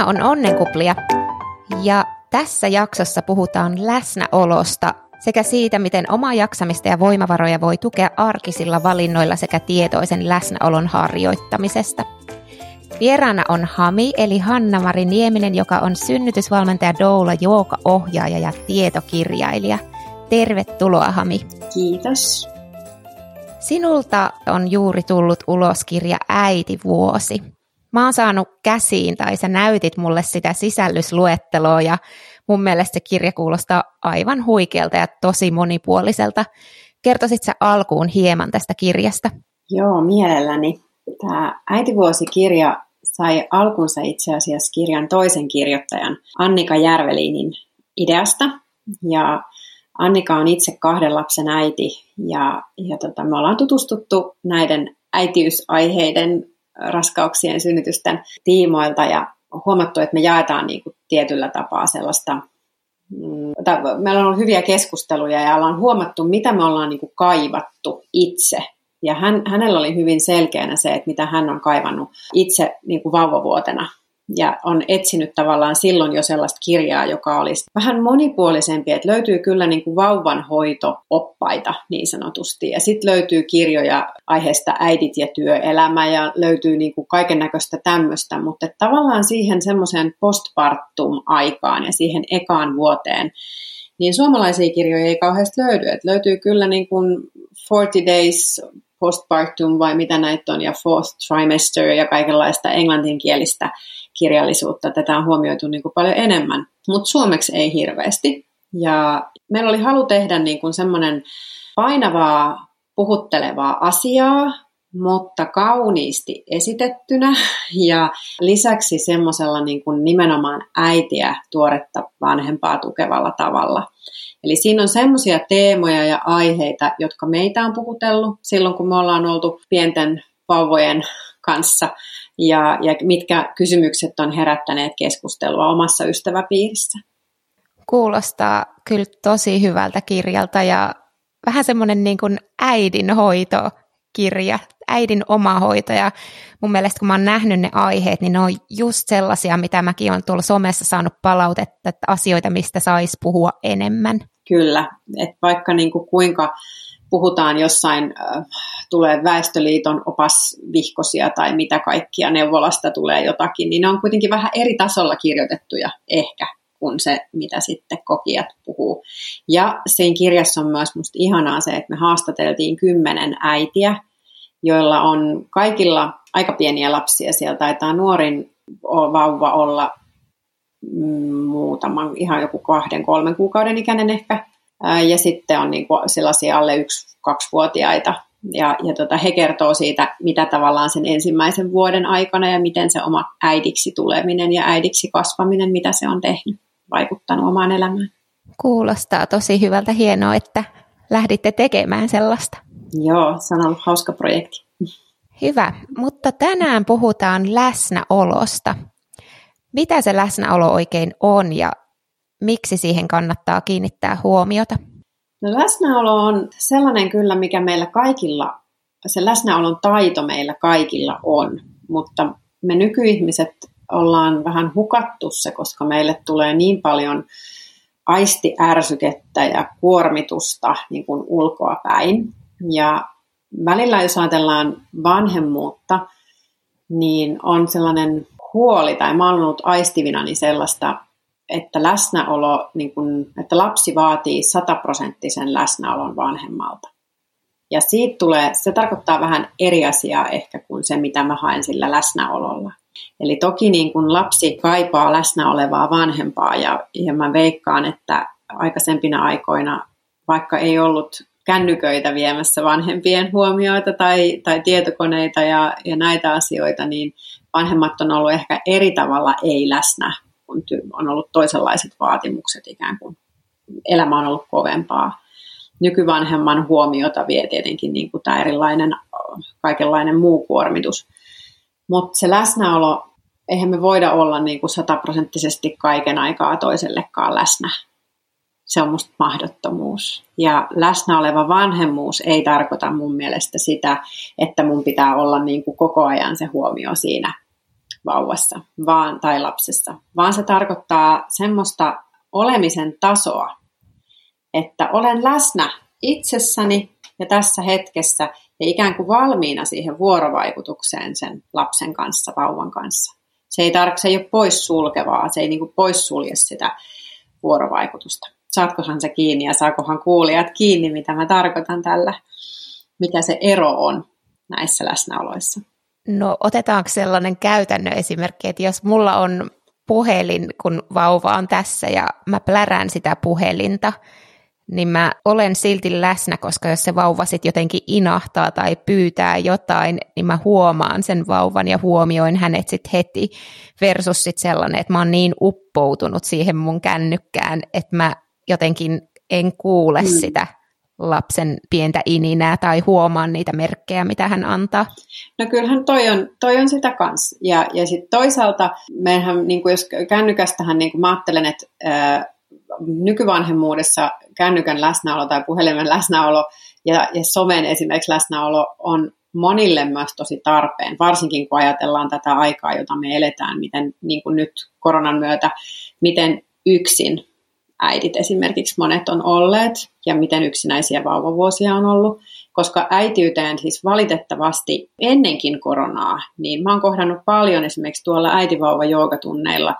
Tämä on Onnenkuplia ja tässä jaksossa puhutaan läsnäolosta sekä siitä, miten omaa jaksamista ja voimavaroja voi tukea arkisilla valinnoilla sekä tietoisen läsnäolon harjoittamisesta. Vieraana on Hami eli Hanna-Mari Nieminen, joka on synnytysvalmentaja, doula, ohjaaja ja tietokirjailija. Tervetuloa Hami. Kiitos. Sinulta on juuri tullut ulos kirja Äitivuosi. Mä oon saanut käsiin, tai sä näytit mulle sitä sisällysluetteloa, ja mun mielestä se kirja kuulostaa aivan huikealta ja tosi monipuoliselta. Kertoisit sä alkuun hieman tästä kirjasta? Joo, mielelläni. Tämä Äitivuosi-kirja sai alkunsa itse asiassa kirjan toisen kirjoittajan Annika Järvelinin ideasta. Ja Annika on itse kahden lapsen äiti ja, ja tota, me ollaan tutustuttu näiden äitiysaiheiden raskauksien synnytysten tiimoilta ja huomattu, että me jaetaan niin kuin tietyllä tapaa sellaista, mm, meillä on ollut hyviä keskusteluja ja ollaan huomattu, mitä me ollaan niin kuin kaivattu itse. Ja hän, hänellä oli hyvin selkeänä se, että mitä hän on kaivannut itse niin kuin vauvavuotena ja on etsinyt tavallaan silloin jo sellaista kirjaa, joka olisi vähän monipuolisempi, että löytyy kyllä niin kuin vauvanhoito-oppaita niin sanotusti. Ja sitten löytyy kirjoja aiheesta äidit ja työelämä ja löytyy niin kuin kaiken näköistä tämmöistä, mutta tavallaan siihen semmoiseen postpartum-aikaan ja siihen ekaan vuoteen, niin suomalaisia kirjoja ei kauheasti löydy. Et löytyy kyllä niin kuin 40 Days postpartum vai mitä näitä on, ja fourth trimester ja kaikenlaista englantinkielistä kirjallisuutta. Tätä on huomioitu niin kuin paljon enemmän, mutta suomeksi ei hirveästi. Ja meillä oli halu tehdä niin kuin semmoinen painavaa, puhuttelevaa asiaa, mutta kauniisti esitettynä ja lisäksi semmoisella niin kuin nimenomaan äitiä, tuoretta vanhempaa tukevalla tavalla. Eli siinä on semmoisia teemoja ja aiheita, jotka meitä on puhutellut silloin, kun me ollaan oltu pienten vauvojen kanssa ja, ja mitkä kysymykset on herättäneet keskustelua omassa ystäväpiirissä. Kuulostaa kyllä tosi hyvältä kirjalta ja vähän semmoinen niin kuin äidinhoito kirja, äidin oma hoito. Ja mun mielestä kun mä oon nähnyt ne aiheet, niin ne on just sellaisia, mitä mäkin olen tuolla somessa saanut palautetta, että asioita, mistä saisi puhua enemmän. Kyllä, että vaikka niin kuin kuinka puhutaan jossain, äh, tulee Väestöliiton opasvihkosia tai mitä kaikkia neuvolasta tulee jotakin, niin ne on kuitenkin vähän eri tasolla kirjoitettuja ehkä kuin se, mitä sitten kokijat puhuu. Ja siinä kirjassa on myös musta ihanaa se, että me haastateltiin kymmenen äitiä, joilla on kaikilla aika pieniä lapsia. Siellä taitaa nuorin vauva olla mm, muutaman, ihan joku kahden, kolmen kuukauden ikäinen ehkä. Ja sitten on niin sellaisia alle yksi, kaksivuotiaita. Ja, ja tota, he kertoo siitä, mitä tavallaan sen ensimmäisen vuoden aikana ja miten se oma äidiksi tuleminen ja äidiksi kasvaminen, mitä se on tehnyt, vaikuttanut omaan elämään. Kuulostaa tosi hyvältä. Hienoa, että lähditte tekemään sellaista. Joo, se on ollut hauska projekti. Hyvä, mutta tänään puhutaan läsnäolosta. Mitä se läsnäolo oikein on ja miksi siihen kannattaa kiinnittää huomiota? No läsnäolo on sellainen kyllä, mikä meillä kaikilla, se läsnäolon taito meillä kaikilla on, mutta me nykyihmiset ollaan vähän hukattu se, koska meille tulee niin paljon aistiärsykettä ja kuormitusta niin kuin ulkoa päin. Ja välillä, jos ajatellaan vanhemmuutta, niin on sellainen huoli, tai mä olen ollut aistivina niin sellaista että läsnäolo, niin kun, että lapsi vaatii sataprosenttisen läsnäolon vanhemmalta. Ja siitä tulee, se tarkoittaa vähän eri asiaa ehkä kuin se, mitä mä haen sillä läsnäololla. Eli toki niin kun lapsi kaipaa läsnä olevaa vanhempaa ja, ja mä veikkaan, että aikaisempina aikoina, vaikka ei ollut kännyköitä viemässä vanhempien huomioita tai, tai tietokoneita ja, ja näitä asioita, niin vanhemmat on ollut ehkä eri tavalla ei läsnä kun on ollut toisenlaiset vaatimukset ikään kuin. Elämä on ollut kovempaa. Nykyvanhemman huomiota vie tietenkin niin kuin tämä erilainen kaikenlainen muu kuormitus. Mutta se läsnäolo, eihän me voida olla niin kuin sataprosenttisesti kaiken aikaa toisellekaan läsnä. Se on musta mahdottomuus. Ja läsnä oleva vanhemmuus ei tarkoita mun mielestä sitä, että mun pitää olla niin kuin koko ajan se huomio siinä vauvassa vaan, tai lapsessa, vaan se tarkoittaa semmoista olemisen tasoa, että olen läsnä itsessäni ja tässä hetkessä ja ikään kuin valmiina siihen vuorovaikutukseen sen lapsen kanssa, vauvan kanssa. Se ei, tar- se ei ole poissulkevaa, se ei niin kuin poissulje sitä vuorovaikutusta. Saatkohan se kiinni ja saakohan kuulijat kiinni, mitä mä tarkoitan tällä, mikä se ero on näissä läsnäoloissa. No otetaanko sellainen käytännön esimerkki, että jos mulla on puhelin, kun vauva on tässä ja mä plärään sitä puhelinta, niin mä olen silti läsnä, koska jos se vauva sitten jotenkin inahtaa tai pyytää jotain, niin mä huomaan sen vauvan ja huomioin hänet sitten heti, versus sitten sellainen, että mä oon niin uppoutunut siihen mun kännykkään, että mä jotenkin en kuule mm. sitä lapsen pientä ininää tai huomaan niitä merkkejä, mitä hän antaa? No kyllähän toi on, toi on sitä kanssa. Ja, ja sitten toisaalta mehän, niin jos kännykästähän niin kuin mä ajattelen, että ää, nykyvanhemmuudessa kännykän läsnäolo tai puhelimen läsnäolo ja, ja somen esimerkiksi läsnäolo on monille myös tosi tarpeen, varsinkin kun ajatellaan tätä aikaa, jota me eletään, miten niin kuin nyt koronan myötä, miten yksin äidit esimerkiksi monet on olleet ja miten yksinäisiä vauvavuosia on ollut, koska äitiyteen siis valitettavasti ennenkin koronaa, niin mä oon kohdannut paljon esimerkiksi tuolla äitivauva-joogatunneilla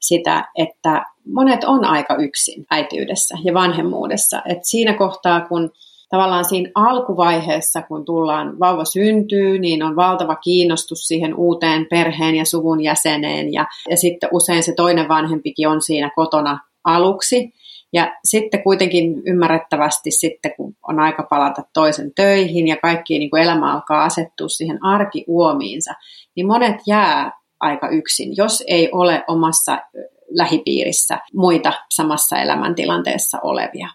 sitä, että monet on aika yksin äitiydessä ja vanhemmuudessa. Et siinä kohtaa, kun tavallaan siinä alkuvaiheessa, kun tullaan, vauva syntyy, niin on valtava kiinnostus siihen uuteen perheen ja suvun jäseneen. Ja, ja sitten usein se toinen vanhempikin on siinä kotona aluksi. Ja sitten kuitenkin ymmärrettävästi sitten, kun on aika palata toisen töihin ja kaikki niin kuin elämä alkaa asettua siihen arkiuomiinsa, niin monet jää aika yksin, jos ei ole omassa lähipiirissä muita samassa elämäntilanteessa olevia.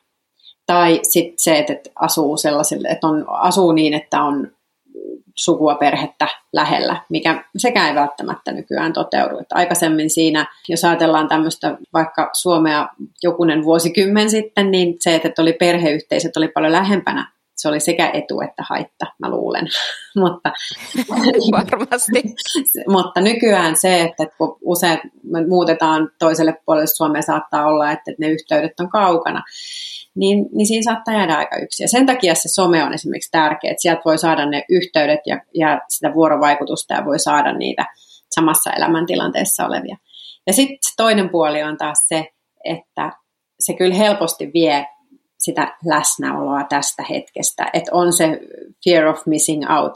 Tai sitten se, että asuu sellaiselle, että on, asuu niin, että on sukua perhettä lähellä, mikä sekään ei välttämättä nykyään toteudu. Että aikaisemmin siinä, jos ajatellaan tämmöistä vaikka Suomea jokunen vuosikymmen sitten, niin se, että oli perheyhteisöt oli paljon lähempänä se oli sekä etu että haitta, mä luulen. mutta, Varmasti. mutta nykyään se, että kun usein me muutetaan toiselle puolelle Suomea, saattaa olla, että ne yhteydet on kaukana, niin, niin siinä saattaa jäädä aika yksi. Ja sen takia se some on esimerkiksi tärkeä, että sieltä voi saada ne yhteydet ja, ja sitä vuorovaikutusta ja voi saada niitä samassa elämäntilanteessa olevia. Ja sitten toinen puoli on taas se, että se kyllä helposti vie sitä läsnäoloa tästä hetkestä, että on se fear of missing out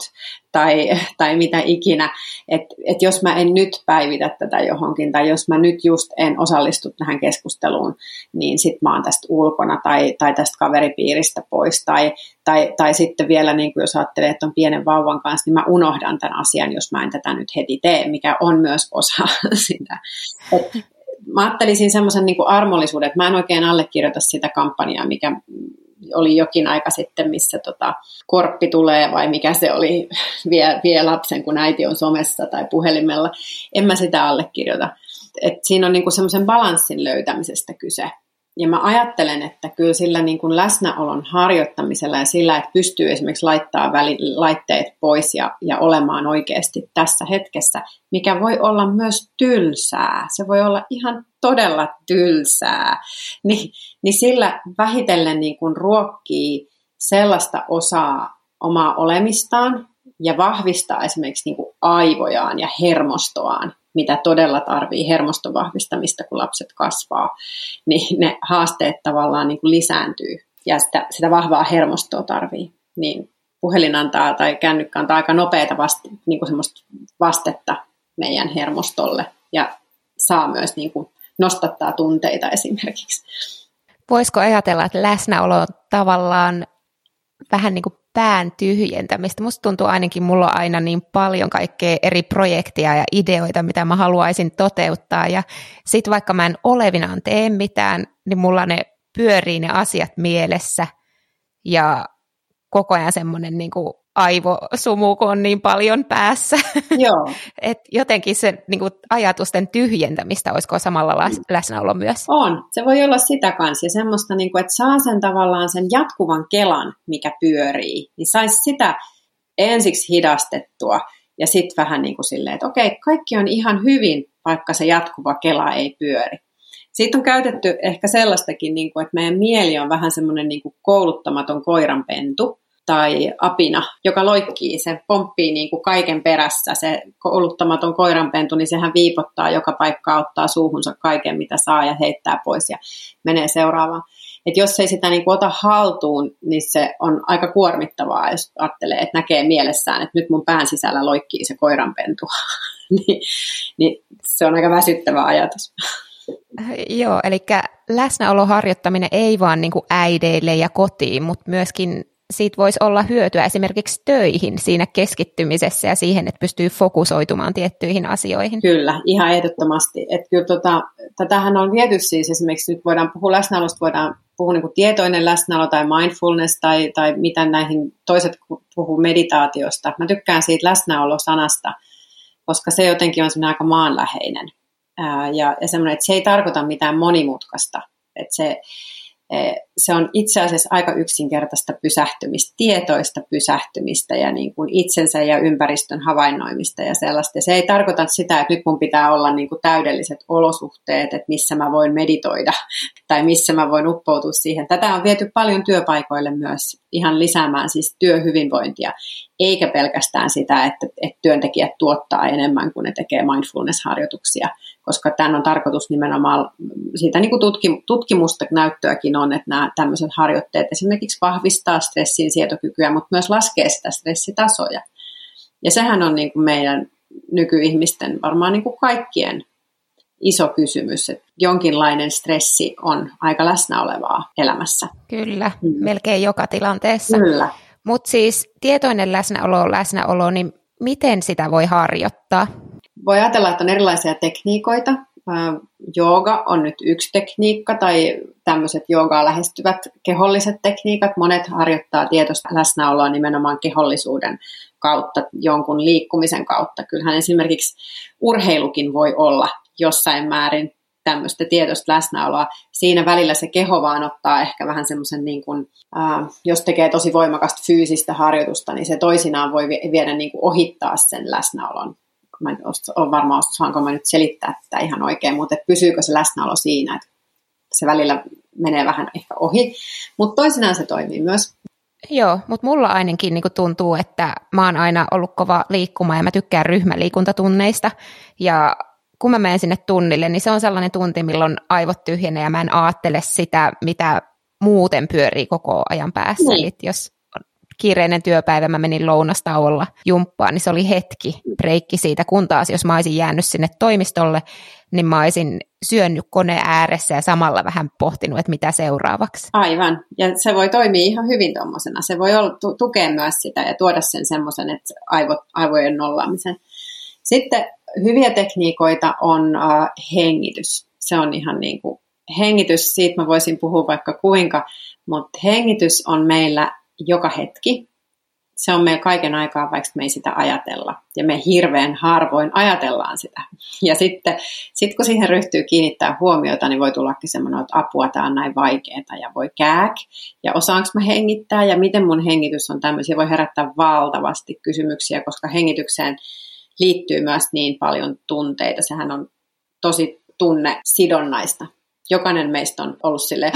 tai, tai mitä ikinä, että et jos mä en nyt päivitä tätä johonkin tai jos mä nyt just en osallistu tähän keskusteluun, niin sit mä oon tästä ulkona tai, tai tästä kaveripiiristä pois tai, tai, tai sitten vielä niin kuin jos ajattelee, että on pienen vauvan kanssa, niin mä unohdan tämän asian, jos mä en tätä nyt heti tee, mikä on myös osa sitä. Et, mä ajattelisin semmoisen niin armollisuuden, että mä en oikein allekirjoita sitä kampanjaa, mikä oli jokin aika sitten, missä tota, korppi tulee vai mikä se oli, vie, vie lapsen, kun äiti on somessa tai puhelimella. En mä sitä allekirjoita. Et siinä on niinku semmoisen balanssin löytämisestä kyse. Ja mä ajattelen, että kyllä sillä niin kuin läsnäolon harjoittamisella ja sillä, että pystyy esimerkiksi laittaa väli, laitteet pois ja, ja olemaan oikeasti tässä hetkessä, mikä voi olla myös tylsää. Se voi olla ihan todella tylsää. Ni, niin sillä vähitellen niin kuin ruokkii sellaista osaa omaa olemistaan ja vahvistaa esimerkiksi niin kuin aivojaan ja hermostoaan, mitä todella tarvii hermoston vahvistamista, kun lapset kasvaa, niin ne haasteet tavallaan niin kuin lisääntyy ja sitä, sitä vahvaa hermostoa tarvii. Niin puhelin antaa tai kännykkä antaa aika nopeata vaste, niin kuin vastetta meidän hermostolle ja saa myös niin kuin nostattaa tunteita esimerkiksi. Voisiko ajatella, että läsnäolo tavallaan vähän niin kuin pään tyhjentämistä. Musta tuntuu ainakin, mulla on aina niin paljon kaikkea eri projekteja ja ideoita, mitä mä haluaisin toteuttaa. Ja sit vaikka mä en olevinaan tee mitään, niin mulla ne pyörii ne asiat mielessä. Ja koko ajan semmoinen niin kuin aivosumu, kun on niin paljon päässä. Joo. Et jotenkin se niin kuin ajatusten tyhjentämistä, olisiko samalla läsnäolo myös? On. Se voi olla sitä kanssa. Ja semmoista, niin kuin, että saa sen tavallaan sen jatkuvan kelan, mikä pyörii, niin saisi sitä ensiksi hidastettua ja sitten vähän niin kuin silleen, että okei, kaikki on ihan hyvin, vaikka se jatkuva kela ei pyöri. Siitä on käytetty ehkä sellaistakin, niin kuin, että meidän mieli on vähän semmoinen niin kuin kouluttamaton koiranpentu tai apina, joka loikkii, se pomppii niin kuin kaiken perässä. Se kouluttamaton koiranpentu, niin sehän viipottaa joka paikka, ottaa suuhunsa kaiken, mitä saa ja heittää pois ja menee seuraavaan. Et jos ei sitä niin kuin ota haltuun, niin se on aika kuormittavaa, jos ajattelee, että näkee mielessään, että nyt mun pään sisällä loikkii se koiranpentu. niin, niin se on aika väsyttävä ajatus. Joo, eli läsnäoloharjoittaminen ei vaan niin kuin äideille ja kotiin, mutta myöskin siitä voisi olla hyötyä esimerkiksi töihin siinä keskittymisessä ja siihen, että pystyy fokusoitumaan tiettyihin asioihin. Kyllä, ihan ehdottomasti. Että kyllä tota, tätähän on viety siis esimerkiksi, nyt voidaan puhua läsnäolosta, voidaan puhua niin kuin tietoinen läsnäolo tai mindfulness tai, tai mitä näihin toiset puhuu meditaatiosta. Mä tykkään siitä läsnäolosanasta, koska se jotenkin on semmoinen aika maanläheinen. Ää, ja, ja semmoinen, että se ei tarkoita mitään monimutkaista. Että se, Eh, se on itse asiassa aika yksinkertaista pysähtymistä, tietoista pysähtymistä ja niin kuin itsensä ja ympäristön havainnoimista ja sellaista. Ja se ei tarkoita sitä, että nyt mun pitää olla niin kuin täydelliset olosuhteet, että missä mä voin meditoida tai missä mä voin uppoutua siihen. Tätä on viety paljon työpaikoille myös ihan lisäämään siis työhyvinvointia, eikä pelkästään sitä, että, että työntekijät tuottaa enemmän kuin ne tekee mindfulness-harjoituksia, koska tämän on tarkoitus nimenomaan, siitä niin kuin tutkimusta näyttöäkin on, että nämä tämmöiset harjoitteet esimerkiksi vahvistaa stressin sietokykyä, mutta myös laskee sitä stressitasoja. Ja sehän on niin kuin meidän nykyihmisten varmaan niin kuin kaikkien iso kysymys, että jonkinlainen stressi on aika läsnä olevaa elämässä. Kyllä, mm. melkein joka tilanteessa. Kyllä. Mutta siis tietoinen läsnäolo läsnäolo, niin miten sitä voi harjoittaa? Voi ajatella, että on erilaisia tekniikoita. Jooga on nyt yksi tekniikka tai tämmöiset joogaa lähestyvät keholliset tekniikat. Monet harjoittaa tietoista läsnäoloa nimenomaan kehollisuuden kautta, jonkun liikkumisen kautta. Kyllähän esimerkiksi urheilukin voi olla jossain määrin tämmöistä tietoista läsnäoloa. Siinä välillä se keho vaan ottaa ehkä vähän semmoisen, niin kuin, äh, jos tekee tosi voimakasta fyysistä harjoitusta, niin se toisinaan voi viedä niin kuin ohittaa sen läsnäolon. Mä en ole varma, saanko mä nyt selittää tätä ihan oikein, mutta että pysyykö se läsnäolo siinä, että se välillä menee vähän ehkä ohi, mutta toisinaan se toimii myös. Joo, mutta mulla ainakin niin tuntuu, että mä oon aina ollut kova liikkumaan ja mä tykkään ryhmäliikuntatunneista ja kun mä menen sinne tunnille, niin se on sellainen tunti, milloin aivot tyhjenee ja mä en ajattele sitä, mitä muuten pyörii koko ajan päässä. Niin. Eli jos kiireinen työpäivä, mä menin lounastauolla jumppaan, niin se oli hetki, breikki siitä, kun taas jos mä olisin jäänyt sinne toimistolle, niin mä olisin syönyt kone ääressä ja samalla vähän pohtinut, että mitä seuraavaksi. Aivan, ja se voi toimia ihan hyvin tuommoisena. Se voi olla, tukea myös sitä ja tuoda sen semmoisen, että aivot, aivojen nollaamisen. Sitten hyviä tekniikoita on äh, hengitys. Se on ihan niin kuin, hengitys, siitä mä voisin puhua vaikka kuinka, mutta hengitys on meillä joka hetki. Se on meillä kaiken aikaa, vaikka me ei sitä ajatella. Ja me hirveän harvoin ajatellaan sitä. Ja sitten sit kun siihen ryhtyy kiinnittää huomiota, niin voi tullakin semmoinen, että apua, tämä on näin vaikeaa ja voi kääk. Ja osaanko mä hengittää ja miten mun hengitys on tämmöisiä. Voi herättää valtavasti kysymyksiä, koska hengitykseen liittyy myös niin paljon tunteita. Sehän on tosi tunne sidonnaista. Jokainen meistä on ollut sille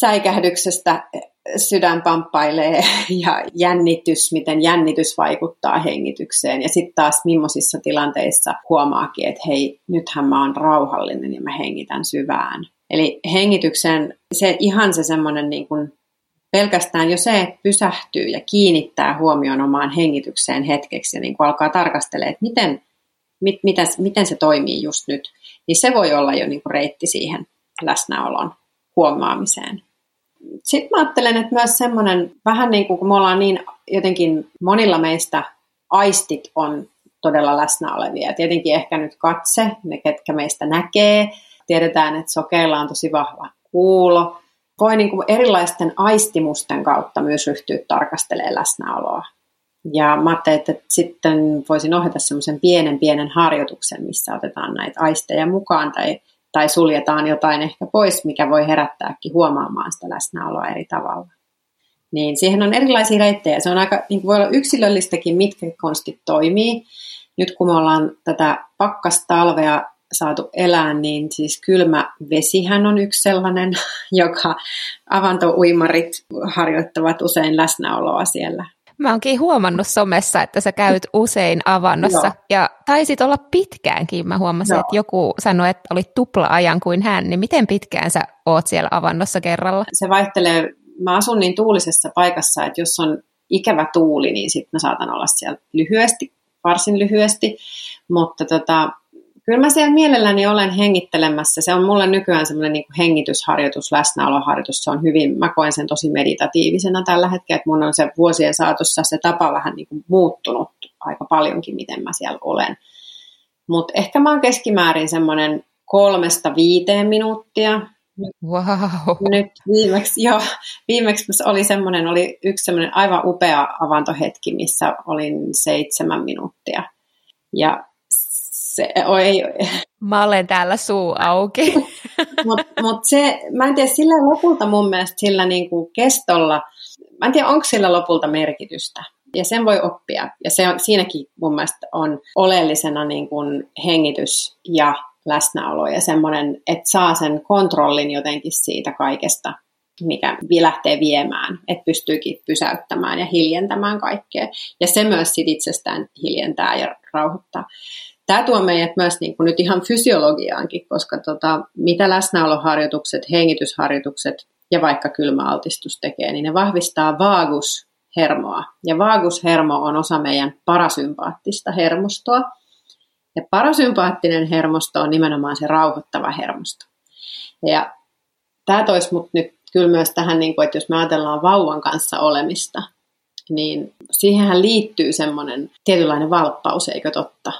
säikähdyksestä sydän pamppailee ja jännitys, miten jännitys vaikuttaa hengitykseen. Ja sitten taas millaisissa tilanteissa huomaakin, että hei, nythän mä oon rauhallinen ja mä hengitän syvään. Eli hengityksen se ihan se semmoinen niin kuin pelkästään jo se, että pysähtyy ja kiinnittää huomioon omaan hengitykseen hetkeksi ja niin kuin alkaa tarkastella, että miten, mit, miten, miten se toimii just nyt, niin se voi olla jo niin kuin reitti siihen läsnäolon huomaamiseen. Sitten mä ajattelen, että myös semmoinen, vähän niin kuin kun me ollaan niin jotenkin monilla meistä aistit on todella läsnä olevia. Tietenkin ehkä nyt katse, ne ketkä meistä näkee. Tiedetään, että sokeilla on tosi vahva kuulo voi niin kuin erilaisten aistimusten kautta myös ryhtyä tarkastelemaan läsnäoloa. Ja mä ajattelin, että sitten voisin ohjata semmoisen pienen pienen harjoituksen, missä otetaan näitä aisteja mukaan tai, tai suljetaan jotain ehkä pois, mikä voi herättääkin huomaamaan sitä läsnäoloa eri tavalla. Niin siihen on erilaisia reittejä. Se on aika, niin voi olla yksilöllistäkin, mitkä konstit toimii. Nyt kun me ollaan tätä pakkastalvea saatu elää, niin siis kylmä vesihän on yksi sellainen, joka avantouimarit harjoittavat usein läsnäoloa siellä. Mä oonkin huomannut somessa, että sä käyt usein avannossa Joo. ja taisit olla pitkäänkin. Mä huomasin, Joo. että joku sanoi, että oli tupla-ajan kuin hän, niin miten pitkään sä oot siellä avannossa kerralla? Se vaihtelee. Mä asun niin tuulisessa paikassa, että jos on ikävä tuuli, niin sitten mä saatan olla siellä lyhyesti, varsin lyhyesti, mutta tota, Kyllä mä siellä mielelläni olen hengittelemässä. Se on mulle nykyään semmoinen niin hengitysharjoitus, läsnäoloharjoitus. Se on hyvin, mä koen sen tosi meditatiivisena tällä hetkellä, että mun on se vuosien saatossa se tapa vähän niin kuin muuttunut aika paljonkin, miten mä siellä olen. Mutta ehkä mä oon keskimäärin semmoinen kolmesta viiteen minuuttia. Wow. Nyt viimeksi, jo, viimeksi oli semmoinen, oli yksi semmoinen aivan upea avantohetki, missä olin seitsemän minuuttia. Ja se, ei, Mä olen täällä suu auki. Mutta mut se, mä en tiedä, sillä lopulta mun mielestä sillä niinku kestolla, mä en tiedä, onko sillä lopulta merkitystä. Ja sen voi oppia. Ja se on, siinäkin mun mielestä on oleellisena niin kuin hengitys ja läsnäolo ja semmoinen, että saa sen kontrollin jotenkin siitä kaikesta, mikä lähtee viemään, että pystyykin pysäyttämään ja hiljentämään kaikkea. Ja se myös sit itsestään hiljentää ja rauhoittaa tämä tuo meidät myös niin kuin nyt ihan fysiologiaankin, koska tota, mitä läsnäoloharjoitukset, hengitysharjoitukset ja vaikka kylmäaltistus tekee, niin ne vahvistaa vaagushermoa. Ja vaagushermo on osa meidän parasympaattista hermostoa. Ja parasympaattinen hermosto on nimenomaan se rauhoittava hermosto. Ja tämä toisi mut nyt kyllä myös tähän, niin kuin, että jos me ajatellaan vauvan kanssa olemista, niin siihenhän liittyy semmoinen tietynlainen valppaus, eikö totta?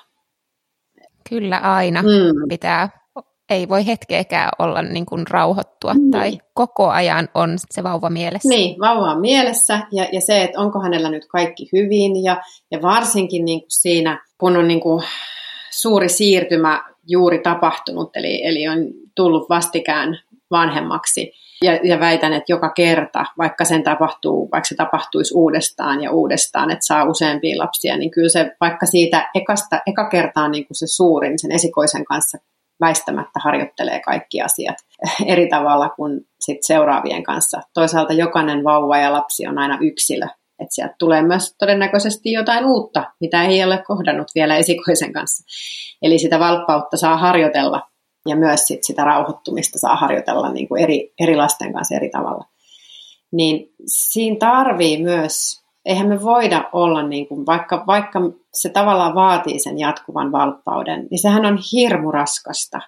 Kyllä aina mm. pitää, ei voi hetkeäkään olla niin kuin rauhoittua mm. tai koko ajan on se vauva mielessä. Niin, vauva on mielessä ja, ja se, että onko hänellä nyt kaikki hyvin ja, ja varsinkin niin kuin siinä, kun on niin kuin suuri siirtymä juuri tapahtunut, eli, eli on tullut vastikään vanhemmaksi, ja, ja väitän, että joka kerta, vaikka sen tapahtuu, vaikka se tapahtuisi uudestaan ja uudestaan, että saa useampia lapsia, niin kyllä se vaikka siitä ekasta, eka kertaa niin kuin se suurin sen esikoisen kanssa väistämättä harjoittelee kaikki asiat eri tavalla kuin sit seuraavien kanssa. Toisaalta jokainen vauva ja lapsi on aina yksilö, että sieltä tulee myös todennäköisesti jotain uutta, mitä ei ole kohdannut vielä esikoisen kanssa. Eli sitä valppautta saa harjoitella ja myös sit sitä rauhoittumista saa harjoitella niin kuin eri, eri lasten kanssa eri tavalla. Niin siinä tarvii myös, eihän me voida olla, niin kuin, vaikka, vaikka se tavallaan vaatii sen jatkuvan valppauden, niin sehän on hirmu raskasta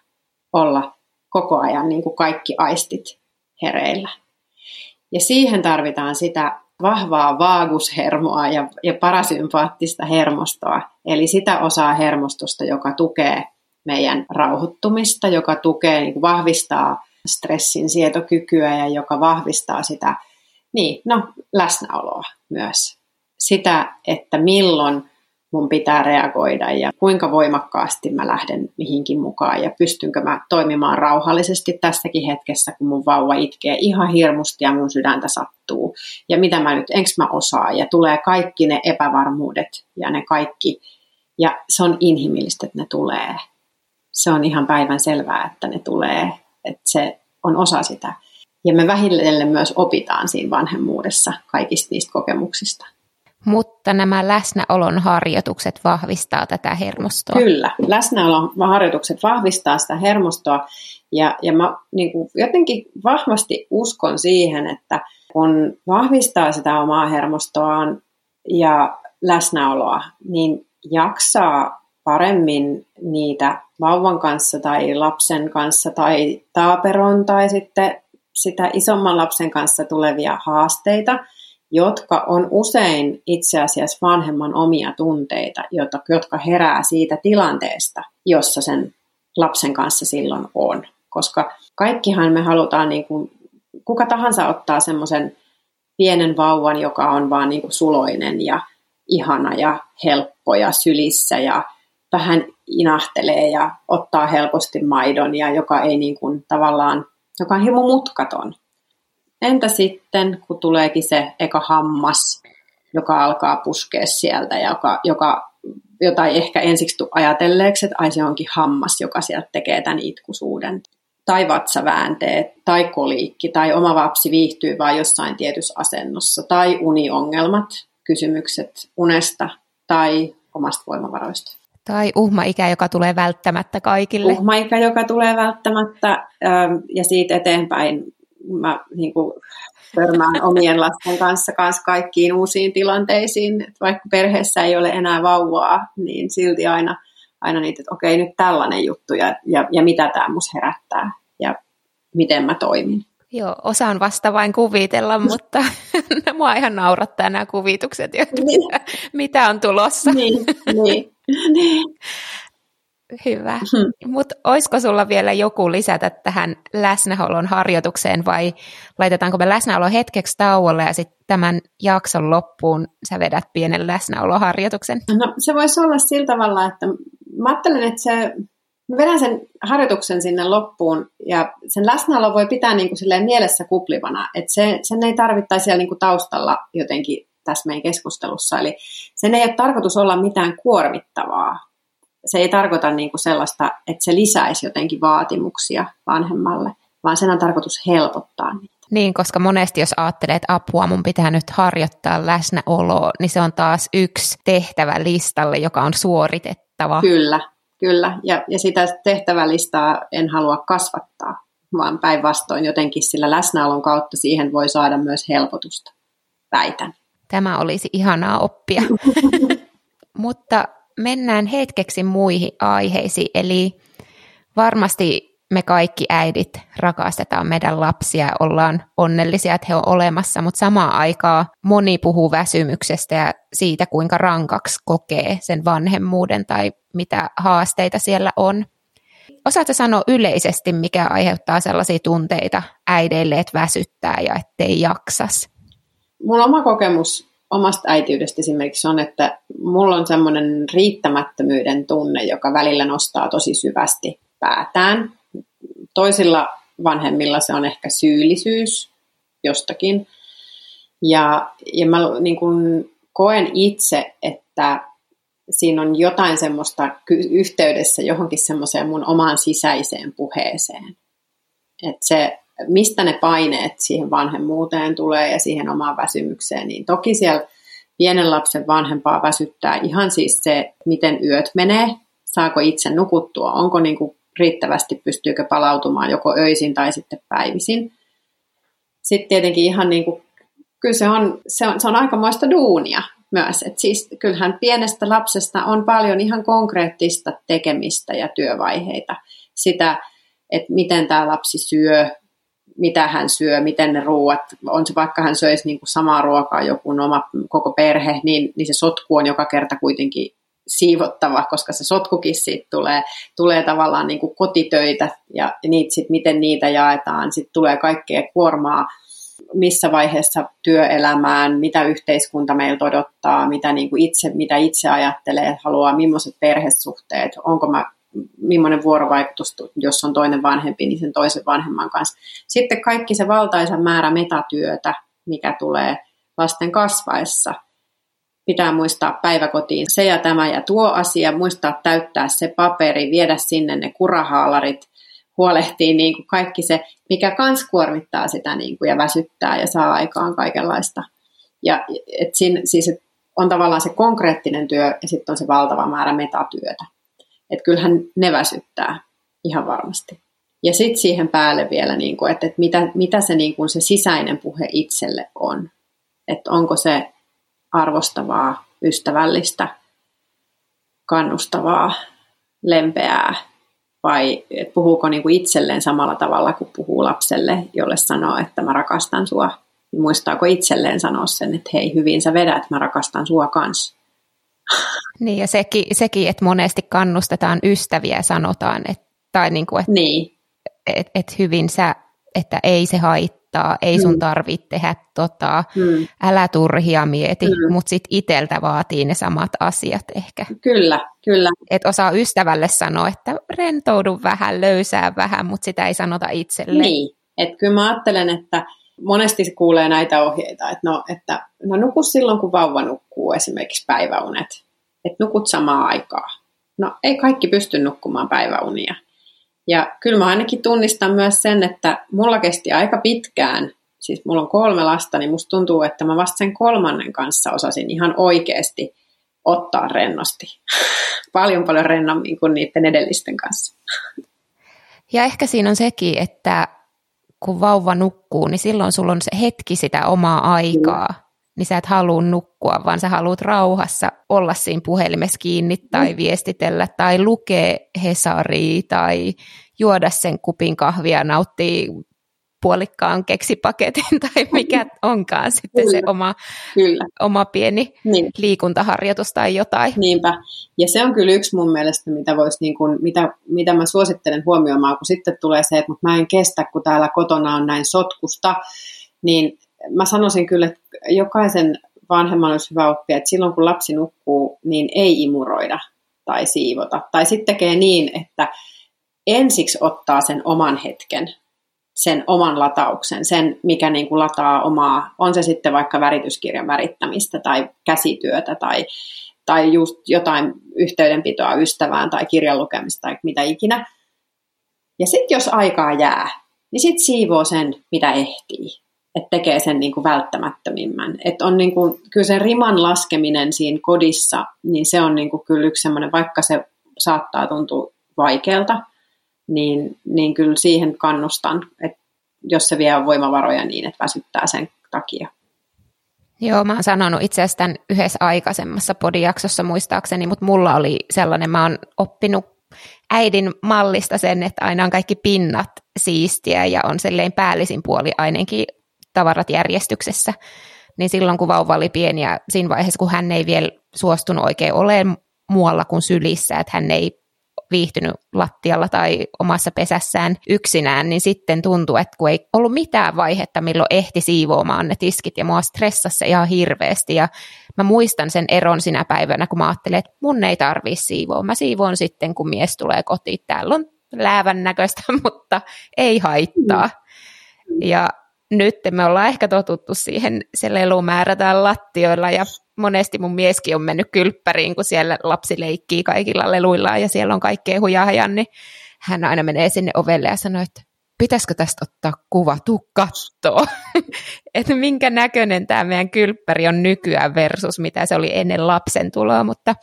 olla koko ajan niin kuin kaikki aistit hereillä. Ja siihen tarvitaan sitä vahvaa vaagushermoa ja, ja parasympaattista hermostoa, eli sitä osaa hermostosta, joka tukee meidän rauhoittumista, joka tukee, niin vahvistaa stressin sietokykyä ja joka vahvistaa sitä niin, no, läsnäoloa myös. Sitä, että milloin mun pitää reagoida ja kuinka voimakkaasti mä lähden mihinkin mukaan ja pystynkö mä toimimaan rauhallisesti tässäkin hetkessä, kun mun vauva itkee ihan hirmusti ja mun sydäntä sattuu. Ja mitä mä nyt, enks mä osaa ja tulee kaikki ne epävarmuudet ja ne kaikki. Ja se on inhimillistä, että ne tulee se on ihan päivän selvää, että ne tulee, että se on osa sitä. Ja me vähitellen myös opitaan siinä vanhemmuudessa kaikista niistä kokemuksista. Mutta nämä läsnäolon harjoitukset vahvistaa tätä hermostoa. Kyllä, läsnäolon harjoitukset vahvistaa sitä hermostoa. Ja, ja mä niin kuin jotenkin vahvasti uskon siihen, että kun vahvistaa sitä omaa hermostoaan ja läsnäoloa, niin jaksaa paremmin niitä vauvan kanssa tai lapsen kanssa tai taaperon tai sitten sitä isomman lapsen kanssa tulevia haasteita, jotka on usein itse asiassa vanhemman omia tunteita, jotka herää siitä tilanteesta, jossa sen lapsen kanssa silloin on. Koska kaikkihan me halutaan, niin kuin, kuka tahansa ottaa semmoisen pienen vauvan, joka on vaan niin kuin suloinen ja ihana ja helppo ja sylissä ja vähän inahtelee ja ottaa helposti maidon ja joka ei niin kuin tavallaan, joka on hieman mutkaton. entä sitten, kun tuleekin se eka hammas, joka alkaa puskea sieltä, joka, joka, jota ei ehkä ensiksi tule ajatelleeksi, että ai se onkin hammas, joka sieltä tekee tämän itkusuuden. Tai vatsaväänteet, tai koliikki, tai oma vapsi viihtyy vain jossain tietyssä asennossa, tai uniongelmat, kysymykset unesta tai omasta voimavaroista. Tai uhmaikä, joka tulee välttämättä kaikille. Uhmaikä, joka tulee välttämättä, ja siitä eteenpäin mä niin kuin, törmään omien lasten kanssa, kanssa kaikkiin uusiin tilanteisiin. Vaikka perheessä ei ole enää vauvaa, niin silti aina, aina niitä, että okei, nyt tällainen juttu ja, ja, ja mitä tämä mus herättää ja miten mä toimin. Joo, osaan vasta vain kuvitella, mutta mua ihan naurattaa nämä kuvitukset, että niin. mitä on tulossa. Niin, niin. niin. Hyvä. Hmm. Mutta olisiko sulla vielä joku lisätä tähän läsnäolon harjoitukseen vai laitetaanko me läsnäolo hetkeksi tauolle ja sitten tämän jakson loppuun sä vedät pienen läsnäoloharjoituksen? No se voisi olla sillä tavalla, että mä ajattelen, että se, mä vedän sen harjoituksen sinne loppuun ja sen läsnäolo voi pitää niin kuin silleen mielessä kuplivana, että se, sen ei tarvittaisi siellä niin kuin taustalla jotenkin tässä meidän keskustelussa. Eli sen ei ole tarkoitus olla mitään kuormittavaa, se ei tarkoita niin kuin sellaista, että se lisäisi jotenkin vaatimuksia vanhemmalle, vaan sen on tarkoitus helpottaa niitä. Niin, koska monesti jos ajattelee, että apua mun pitää nyt harjoittaa läsnäoloa, niin se on taas yksi tehtävä listalle, joka on suoritettava. Kyllä, kyllä. Ja, ja sitä tehtävälistaa en halua kasvattaa, vaan päinvastoin jotenkin sillä läsnäolon kautta siihen voi saada myös helpotusta, väitän. Tämä olisi ihanaa oppia. Mutta mennään hetkeksi muihin aiheisiin, eli varmasti me kaikki äidit rakastetaan meidän lapsia ja ollaan onnellisia, että he on olemassa, mutta samaan aikaan moni puhuu väsymyksestä ja siitä, kuinka rankaksi kokee sen vanhemmuuden tai mitä haasteita siellä on. Osaatko sanoa yleisesti, mikä aiheuttaa sellaisia tunteita äideille, että väsyttää ja ettei jaksas? Mun oma kokemus omasta äitiydestä esimerkiksi on, että mulla on semmoinen riittämättömyyden tunne, joka välillä nostaa tosi syvästi päätään. Toisilla vanhemmilla se on ehkä syyllisyys jostakin. Ja, ja mä niin kuin koen itse, että siinä on jotain semmoista yhteydessä johonkin semmoiseen mun omaan sisäiseen puheeseen. Että se mistä ne paineet siihen vanhemmuuteen tulee ja siihen omaan väsymykseen, niin toki siellä pienen lapsen vanhempaa väsyttää ihan siis se, miten yöt menee, saako itse nukuttua, onko niin kuin riittävästi, pystyykö palautumaan joko öisin tai sitten päivisin. Sitten tietenkin ihan niin kuin, kyllä se on, se on, se on aikamoista duunia myös. Et siis kyllähän pienestä lapsesta on paljon ihan konkreettista tekemistä ja työvaiheita. Sitä, että miten tämä lapsi syö, mitä hän syö, miten ne ruuat, on se vaikka hän söisi niin kuin samaa ruokaa joku oma koko perhe, niin, niin se sotku on joka kerta kuitenkin siivottava, koska se sotkukin siitä tulee, tulee tavallaan niin kuin kotitöitä ja, ja niitä sit, miten niitä jaetaan, sitten tulee kaikkea kuormaa, missä vaiheessa työelämään, mitä yhteiskunta meiltä odottaa, mitä, niin kuin itse, mitä itse ajattelee, haluaa, millaiset perhesuhteet, onko mä millainen vuorovaikutus, jos on toinen vanhempi, niin sen toisen vanhemman kanssa. Sitten kaikki se valtaisa määrä metatyötä, mikä tulee lasten kasvaessa. Pitää muistaa päiväkotiin se ja tämä ja tuo asia, muistaa täyttää se paperi, viedä sinne ne kurahaalarit, huolehtii niin kuin kaikki se, mikä kans kuormittaa sitä niin kuin ja väsyttää ja saa aikaan kaikenlaista. Ja et siinä, siis et on tavallaan se konkreettinen työ ja sitten on se valtava määrä metatyötä. Että kyllähän ne väsyttää ihan varmasti. Ja sitten siihen päälle vielä, niin kuin, että, että mitä, mitä se, niin kuin se sisäinen puhe itselle on. Että onko se arvostavaa, ystävällistä, kannustavaa, lempeää vai että puhuuko niin kuin itselleen samalla tavalla kuin puhuu lapselle, jolle sanoo, että mä rakastan sua. Niin muistaako itselleen sanoa sen, että hei, hyvin sä vedät, mä rakastan sua kanssa. Niin ja sekin, sekin, että monesti kannustetaan ystäviä sanotaan, että, tai niin kuin, että, niin. että, että hyvin sä, että ei se haittaa, ei sun mm. tarvitse tehdä tota, mm. älä turhia mieti, mm. mutta sitten iteltä vaatii ne samat asiat ehkä. Kyllä, kyllä. Että osaa ystävälle sanoa, että rentoudu vähän, löysää vähän, mutta sitä ei sanota itselle. Niin, että kyllä mä ajattelen, että monesti kuulee näitä ohjeita, että no, että no nuku silloin, kun vauva nukkuu esimerkiksi päiväunet. Että nukut samaa aikaa. No ei kaikki pysty nukkumaan päiväunia. Ja kyllä mä ainakin tunnistan myös sen, että mulla kesti aika pitkään, siis mulla on kolme lasta, niin musta tuntuu, että mä vasta sen kolmannen kanssa osasin ihan oikeasti ottaa rennosti. paljon paljon rennommin kuin niiden edellisten kanssa. Ja ehkä siinä on sekin, että kun vauva nukkuu, niin silloin sulla on se hetki sitä omaa aikaa. Niin sä et halua nukkua, vaan sä haluat rauhassa olla siinä puhelimessa kiinni tai mm. viestitellä tai lukea Hesaria tai juoda sen kupin kahvia, nauttia puolikkaan keksipaketin tai mikä onkaan sitten Kyllä. se oma, Kyllä. oma pieni niin. liikuntaharjoitus tai jotain. Niinpä. Ja se on kyllä yksi mun mielestä, mitä, vois niin kuin, mitä, mitä mä suosittelen huomioimaan, kun sitten tulee se, että mä en kestä, kun täällä kotona on näin sotkusta, niin mä sanoisin kyllä, että jokaisen vanhemman olisi hyvä oppia, että silloin kun lapsi nukkuu, niin ei imuroida tai siivota. Tai sitten tekee niin, että ensiksi ottaa sen oman hetken, sen oman latauksen, sen mikä niin kuin lataa omaa, on se sitten vaikka värityskirjan värittämistä tai käsityötä tai, tai just jotain yhteydenpitoa ystävään tai kirjan lukemista tai mitä ikinä. Ja sitten jos aikaa jää, niin sitten siivoo sen, mitä ehtii. Että tekee sen niin kuin välttämättömimmän. Että on niin kuin, kyllä se riman laskeminen siinä kodissa, niin se on niin kuin kyllä yksi semmoinen, vaikka se saattaa tuntua vaikealta, niin, niin kyllä siihen kannustan, että jos se vie voimavaroja niin, että väsyttää sen takia. Joo, mä oon sanonut itse asiassa tämän yhdessä aikaisemmassa podijaksossa muistaakseni, mutta mulla oli sellainen, mä oon oppinut äidin mallista sen, että aina on kaikki pinnat siistiä ja on selleen päällisin puoli ainakin tavarat järjestyksessä. Niin silloin kun vauva oli pieni ja siinä vaiheessa, kun hän ei vielä suostunut oikein olemaan muualla kuin sylissä, että hän ei viihtynyt lattialla tai omassa pesässään yksinään, niin sitten tuntui, että kun ei ollut mitään vaihetta, milloin ehti siivoamaan ne tiskit ja mua stressasi se ihan hirveästi ja mä muistan sen eron sinä päivänä, kun mä ajattelin, että mun ei tarvii siivoa. Mä siivoon sitten, kun mies tulee kotiin. Täällä on läävän näköistä, mutta ei haittaa. Ja nyt me ollaan ehkä totuttu siihen, se lelu määrätään lattioilla ja monesti mun mieskin on mennyt kylppäriin, kun siellä lapsi leikkii kaikilla leluillaan ja siellä on kaikkea hujaa niin hän aina menee sinne ovelle ja sanoo, että pitäisikö tästä ottaa kuva, tuu kattoo, että minkä näköinen tämä meidän kylppäri on nykyään versus mitä se oli ennen lapsen tuloa, mutta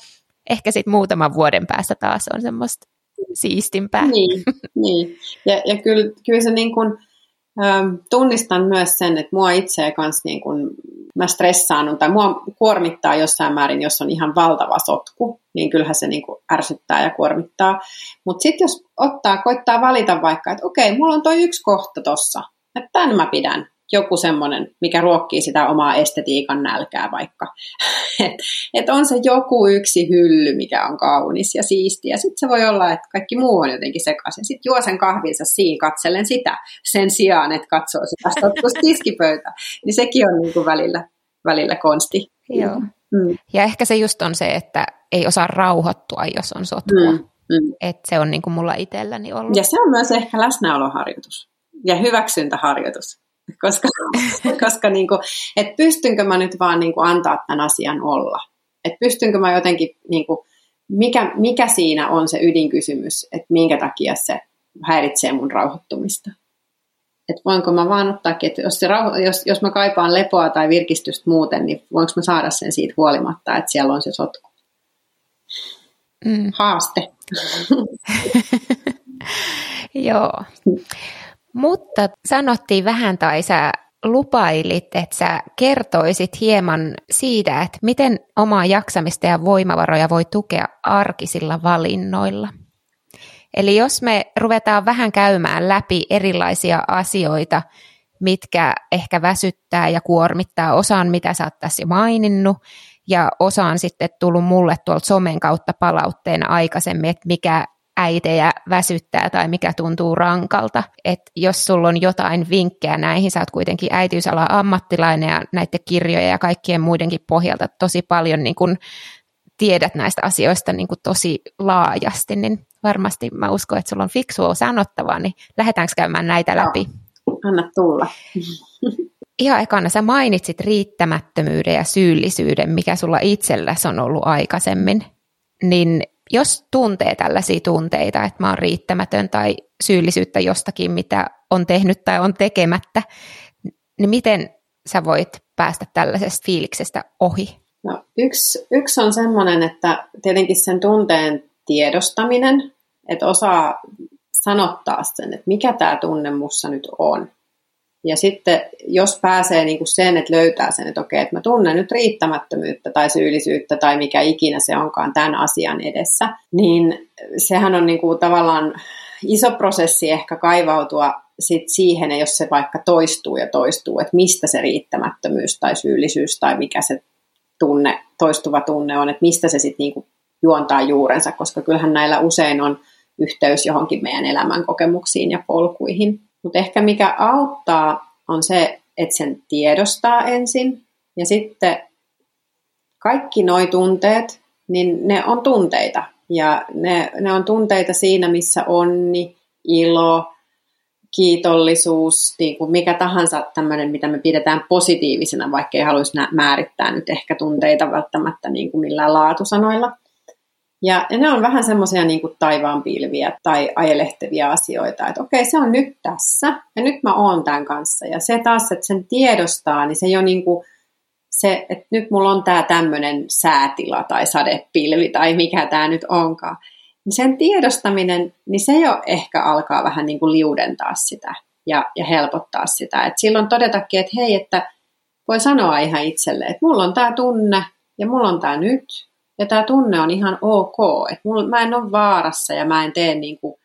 ehkä sitten muutaman vuoden päästä taas on semmoista siistimpää. Niin, niin. Ja, ja kyllä, kyllä se niin kuin, tunnistan myös sen, että mua itseä kanssa niin kun mä stressaan tai mua kuormittaa jossain määrin, jos on ihan valtava sotku, niin kyllähän se niin ärsyttää ja kuormittaa. Mutta sitten jos ottaa, koittaa valita vaikka, että okei, mulla on toi yksi kohta tossa, että tämän mä pidän, joku semmoinen, mikä ruokkii sitä omaa estetiikan nälkää vaikka. että et on se joku yksi hylly, mikä on kaunis ja siisti. Ja sitten se voi olla, että kaikki muu on jotenkin sekaisin. Sitten juo sen kahvinsa siinä, katsellen sitä sen sijaan, että katsoo sitä tiskipöytä. Niin sekin on niin kuin välillä, välillä konsti. Joo. Mm. Ja ehkä se just on se, että ei osaa rauhoittua, jos on sotkua. Mm. Mm. Että se on niin kuin mulla itselläni ollut. Ja se on myös ehkä läsnäoloharjoitus ja hyväksyntäharjoitus koska, koska niin kuin, että pystynkö mä nyt vaan niin kuin antaa tämän asian olla. Että pystynkö mä jotenkin, niin kuin, mikä, mikä siinä on se ydinkysymys, että minkä takia se häiritsee mun rauhoittumista. Että voinko mä vaan ottaakin, että jos, se rauho, jos, jos mä kaipaan lepoa tai virkistystä muuten, niin voinko mä saada sen siitä huolimatta, että siellä on se sotku. Mm. Haaste. Joo. Mutta sanottiin vähän tai sä lupailit, että sä kertoisit hieman siitä, että miten omaa jaksamista ja voimavaroja voi tukea arkisilla valinnoilla. Eli jos me ruvetaan vähän käymään läpi erilaisia asioita, mitkä ehkä väsyttää ja kuormittaa osaan, mitä sä oot tässä maininnut, ja osaan sitten tullut mulle tuolta somen kautta palautteena aikaisemmin, että mikä äitejä väsyttää tai mikä tuntuu rankalta. että jos sulla on jotain vinkkejä näihin, sä oot kuitenkin äitiysala ammattilainen ja näiden kirjojen ja kaikkien muidenkin pohjalta tosi paljon niin kun tiedät näistä asioista niin kun tosi laajasti, niin varmasti mä uskon, että sulla on fiksua sanottavaa, niin lähdetäänkö käymään näitä läpi? anna tulla. Ihan ekana sä mainitsit riittämättömyyden ja syyllisyyden, mikä sulla itselläsi on ollut aikaisemmin. Niin jos tuntee tällaisia tunteita, että mä oon riittämätön tai syyllisyyttä jostakin, mitä on tehnyt tai on tekemättä, niin miten sä voit päästä tällaisesta fiiliksestä ohi? No, yksi, yksi on sellainen, että tietenkin sen tunteen tiedostaminen, että osaa sanottaa sen, että mikä tämä tunne mussa nyt on. Ja sitten jos pääsee niin kuin sen, että löytää sen, että okei, että mä tunnen nyt riittämättömyyttä tai syyllisyyttä tai mikä ikinä se onkaan tämän asian edessä, niin sehän on niin kuin tavallaan iso prosessi ehkä kaivautua sit siihen, jos se vaikka toistuu ja toistuu, että mistä se riittämättömyys tai syyllisyys tai mikä se tunne, toistuva tunne on, että mistä se sitten niinku juontaa juurensa, koska kyllähän näillä usein on yhteys johonkin meidän elämän kokemuksiin ja polkuihin. Mutta ehkä mikä auttaa on se, että sen tiedostaa ensin ja sitten kaikki nuo tunteet, niin ne on tunteita. Ja ne, ne on tunteita siinä, missä onni, ilo, kiitollisuus, niin kuin mikä tahansa tämmöinen, mitä me pidetään positiivisena, vaikka ei haluaisi määrittää nyt ehkä tunteita välttämättä niin kuin millään laatusanoilla. Ja, ne on vähän semmoisia niin kuin taivaanpilviä tai ajelehtevia asioita, että okei, se on nyt tässä ja nyt mä oon tämän kanssa. Ja se taas, että sen tiedostaa, niin se jo niin kuin se, että nyt mulla on tämä tämmöinen säätila tai sadepilvi tai mikä tämä nyt onkaan. Niin sen tiedostaminen, niin se jo ehkä alkaa vähän niin kuin liudentaa sitä ja, ja helpottaa sitä. Et silloin todetakin, että hei, että voi sanoa ihan itselle, että mulla on tämä tunne ja mulla on tämä nyt ja tämä tunne on ihan ok, että mulla, mä en ole vaarassa ja mä en tee niin kuin,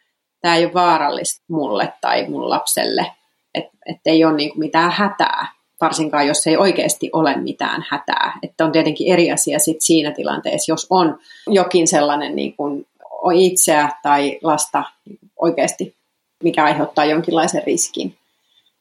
tämä ei ole vaarallista mulle tai mun lapselle, että et ei ole niin kuin mitään hätää, varsinkaan jos ei oikeasti ole mitään hätää. Että on tietenkin eri asia sit siinä tilanteessa, jos on jokin sellainen niin kuin itseä tai lasta oikeasti, mikä aiheuttaa jonkinlaisen riskin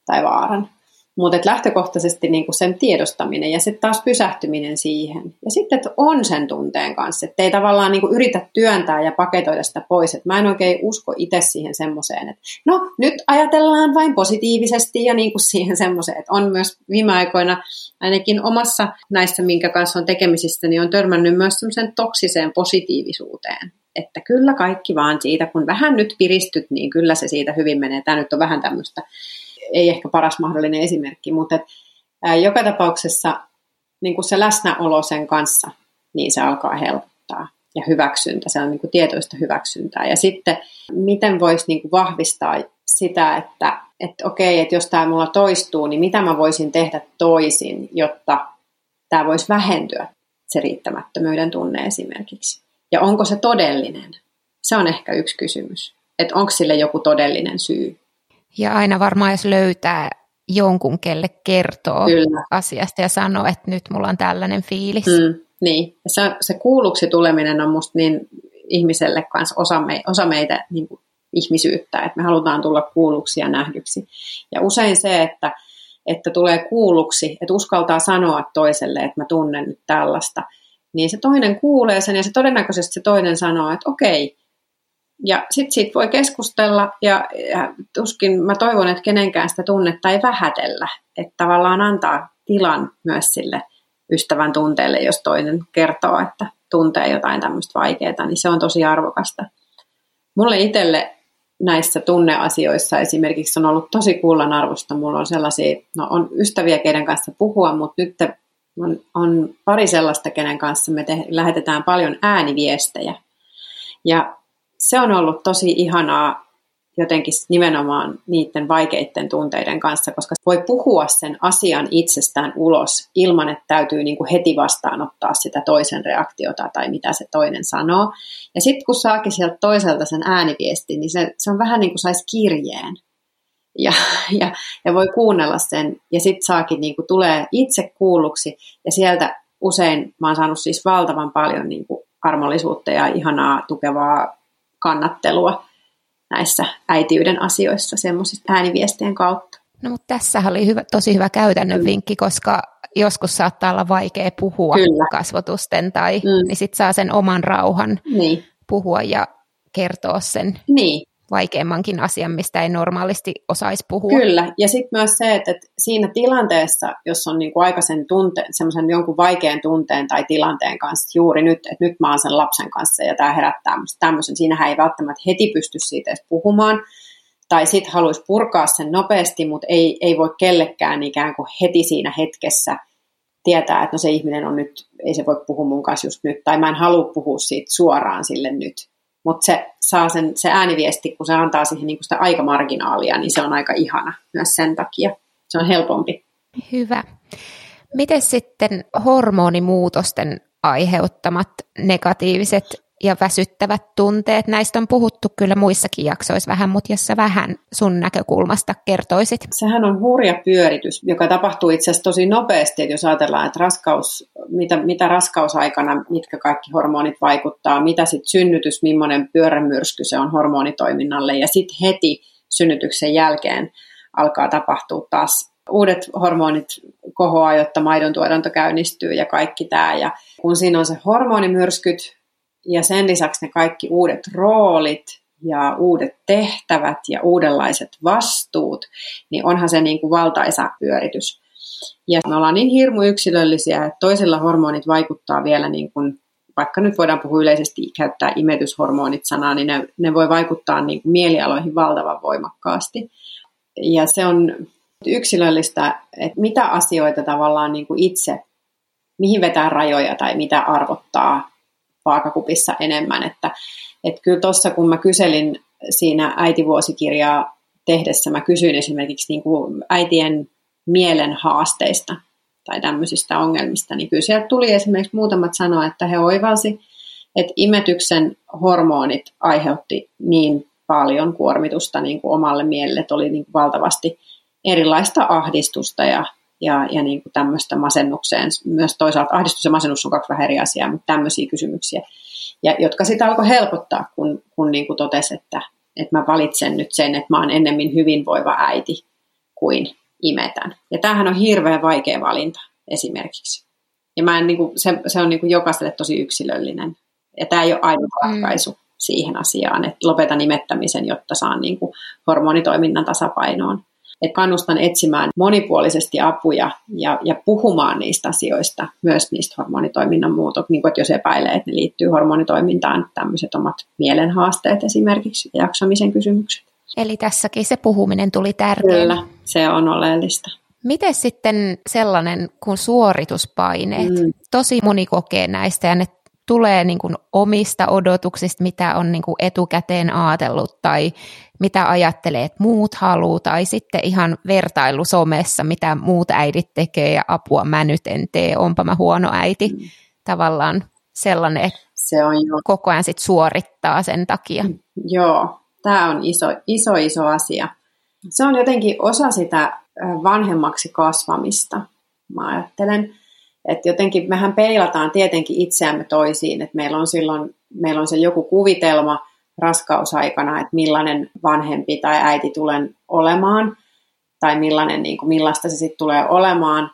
tai vaaran. Mutta lähtökohtaisesti niinku sen tiedostaminen ja sitten taas pysähtyminen siihen. Ja sitten, että on sen tunteen kanssa, että ei tavallaan niinku yritä työntää ja paketoida sitä pois. Et mä en oikein usko itse siihen semmoiseen, että no nyt ajatellaan vain positiivisesti ja niinku siihen semmoiseen. Että on myös viime aikoina ainakin omassa näissä, minkä kanssa on tekemisissä, niin on törmännyt myös semmoiseen toksiseen positiivisuuteen että kyllä kaikki vaan siitä, kun vähän nyt piristyt, niin kyllä se siitä hyvin menee. Tämä nyt on vähän tämmöistä, ei ehkä paras mahdollinen esimerkki, mutta et, ää, joka tapauksessa niin kuin se läsnäolo sen kanssa, niin se alkaa helpottaa. Ja hyväksyntä, se on niin kuin tietoista hyväksyntää. Ja sitten, miten voisi niin kuin vahvistaa sitä, että, että okei, että jos tämä mulla toistuu, niin mitä mä voisin tehdä toisin, jotta tämä voisi vähentyä, se riittämättömyyden tunne esimerkiksi. Ja onko se todellinen? Se on ehkä yksi kysymys. Että onko sille joku todellinen syy? Ja aina varmaan jos löytää jonkun, kelle kertoo Kyllä. asiasta ja sanoo, että nyt mulla on tällainen fiilis. Mm, niin, ja se, se kuulluksi tuleminen on musta niin ihmiselle kanssa osa, me, osa meitä niin kuin ihmisyyttä, että me halutaan tulla kuulluksi ja nähdyksi. Ja usein se, että, että tulee kuulluksi, että uskaltaa sanoa toiselle, että mä tunnen nyt tällaista, niin se toinen kuulee sen ja se todennäköisesti se toinen sanoo, että okei. Ja sitten siitä voi keskustella ja, ja tuskin mä toivon, että kenenkään sitä tunnetta ei vähätellä. Että tavallaan antaa tilan myös sille ystävän tunteelle, jos toinen kertoo, että tuntee jotain tämmöistä vaikeaa, niin se on tosi arvokasta. Mulle itselle näissä tunneasioissa esimerkiksi on ollut tosi kullan arvosta. Mulla on sellaisia, no on ystäviä, keiden kanssa puhua, mutta nyt on, on pari sellaista, kenen kanssa me te, lähetetään paljon ääniviestejä. Ja se on ollut tosi ihanaa jotenkin nimenomaan niiden vaikeiden tunteiden kanssa, koska voi puhua sen asian itsestään ulos ilman, että täytyy niin kuin heti vastaanottaa sitä toisen reaktiota tai mitä se toinen sanoo. Ja sitten kun saakin sieltä toiselta sen ääniviestin, niin se, se on vähän niin kuin saisi kirjeen ja, ja, ja voi kuunnella sen ja sitten saakin niin kuin, tulee itse kuulluksi ja sieltä usein mä oon saanut siis valtavan paljon niin kuin, armollisuutta ja ihanaa tukevaa kannattelua näissä äitiyden asioissa semmoisista ääniviestien kautta. No mutta tässä oli hyvä, tosi hyvä käytännön mm. vinkki, koska joskus saattaa olla vaikea puhua Kyllä. kasvotusten tai mm. niin sitten saa sen oman rauhan niin. puhua ja kertoa sen. Niin, vaikeammankin asian, mistä ei normaalisti osaisi puhua. Kyllä, ja sitten myös se, että, että siinä tilanteessa, jos on niin kuin aikaisen tunteen, semmoisen jonkun vaikean tunteen tai tilanteen kanssa juuri nyt, että nyt mä oon sen lapsen kanssa ja tämä herättää musta tämmöisen, siinähän ei välttämättä heti pysty siitä edes puhumaan, tai sitten haluaisi purkaa sen nopeasti, mutta ei, ei voi kellekään ikään kuin heti siinä hetkessä tietää, että no se ihminen on nyt, ei se voi puhua mun kanssa just nyt, tai mä en halua puhua siitä suoraan sille nyt. Mutta se saa sen, se ääniviesti, kun se antaa siihen niin sitä aikamarginaalia, niin se on aika ihana myös sen takia. Se on helpompi. Hyvä. Miten sitten hormonimuutosten aiheuttamat negatiiviset ja väsyttävät tunteet. Näistä on puhuttu kyllä muissakin jaksoissa vähän, mutta jos sä vähän sun näkökulmasta kertoisit. Sehän on hurja pyöritys, joka tapahtuu itse asiassa tosi nopeasti, että jos ajatellaan, että raskaus, mitä, mitä raskausaikana, mitkä kaikki hormonit vaikuttaa, mitä sitten synnytys, millainen pyörämyrsky se on hormonitoiminnalle ja sitten heti synnytyksen jälkeen alkaa tapahtua taas uudet hormonit kohoaa, jotta maidon tuotanto käynnistyy ja kaikki tämä. Ja kun siinä on se hormonimyrskyt, ja sen lisäksi ne kaikki uudet roolit ja uudet tehtävät ja uudenlaiset vastuut, niin onhan se niin kuin valtaisa pyöritys. Ja me ollaan niin hirmu yksilöllisiä, että toisilla hormonit vaikuttaa vielä niin kuin, vaikka nyt voidaan puhua yleisesti käyttää imetyshormonit sanaa, niin ne, ne voi vaikuttaa niin kuin mielialoihin valtavan voimakkaasti. Ja se on yksilöllistä, että mitä asioita tavallaan niin kuin itse, mihin vetää rajoja tai mitä arvottaa vaakakupissa enemmän. Että, että kyllä tuossa kun mä kyselin siinä äitivuosikirjaa tehdessä, mä kysyin esimerkiksi niin kuin äitien mielen haasteista tai tämmöisistä ongelmista, niin kyllä sieltä tuli esimerkiksi muutamat sanoa, että he oivalsi, että imetyksen hormonit aiheutti niin paljon kuormitusta niin kuin omalle mielelle, että oli niin kuin valtavasti erilaista ahdistusta ja ja, ja niin kuin tämmöistä masennukseen. Myös toisaalta ahdistus ja masennus on kaksi vähän eri asiaa, mutta tämmöisiä kysymyksiä, ja, jotka sitä alkoi helpottaa, kun, kun niin kuin totesi, että, että mä valitsen nyt sen, että mä oon ennemmin hyvinvoiva äiti kuin imetän. Ja tämähän on hirveän vaikea valinta esimerkiksi. Ja mä en, niin kuin, se, se on niin kuin jokaiselle tosi yksilöllinen. Ja tämä ei ole ainoa mm. ratkaisu mm. siihen asiaan, että lopetan imettämisen, jotta saan niin kuin hormonitoiminnan tasapainoon että kannustan etsimään monipuolisesti apuja ja, ja puhumaan niistä asioista, myös niistä hormonitoiminnan muutoksista, niin kuin, että jos epäilee, että ne liittyy hormonitoimintaan, tämmöiset omat mielenhaasteet esimerkiksi ja jaksamisen kysymykset. Eli tässäkin se puhuminen tuli tärkeää. Kyllä, se on oleellista. Miten sitten sellainen kuin suorituspaineet? Mm. Tosi moni kokee näistä ja ne tulee niin kuin omista odotuksista, mitä on niin kuin etukäteen ajatellut tai mitä ajattelee, että muut haluaa, tai sitten ihan vertailu somessa, mitä muut äidit tekee ja apua mä nyt en tee, onpa mä huono äiti. Mm. Tavallaan sellainen, että se on jo. koko ajan sit suorittaa sen takia. Mm. Joo, tämä on iso, iso, iso asia. Se on jotenkin osa sitä vanhemmaksi kasvamista, mä ajattelen. Että jotenkin mehän peilataan tietenkin itseämme toisiin, että meillä on silloin meillä on se joku kuvitelma raskausaikana, että millainen vanhempi tai äiti tulen olemaan, tai millainen, niin kuin, millaista se sitten tulee olemaan.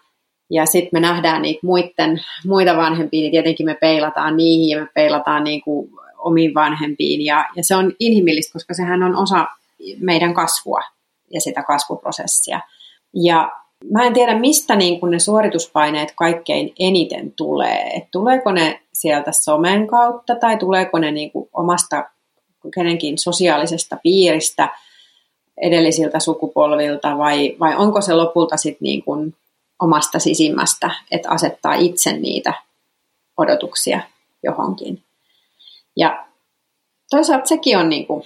Ja sitten me nähdään niitä muiden, muita vanhempia, niin tietenkin me peilataan niihin ja me peilataan niin kuin omiin vanhempiin. Ja, ja se on inhimillistä, koska sehän on osa meidän kasvua ja sitä kasvuprosessia. Ja Mä en tiedä, mistä niin kun ne suorituspaineet kaikkein eniten tulee. Et tuleeko ne sieltä somen kautta tai tuleeko ne niin kuin omasta kenenkin sosiaalisesta piiristä edellisiltä sukupolvilta vai, vai onko se lopulta sit niin kuin omasta sisimmästä, että asettaa itse niitä odotuksia johonkin. Ja toisaalta sekin on, niin kuin,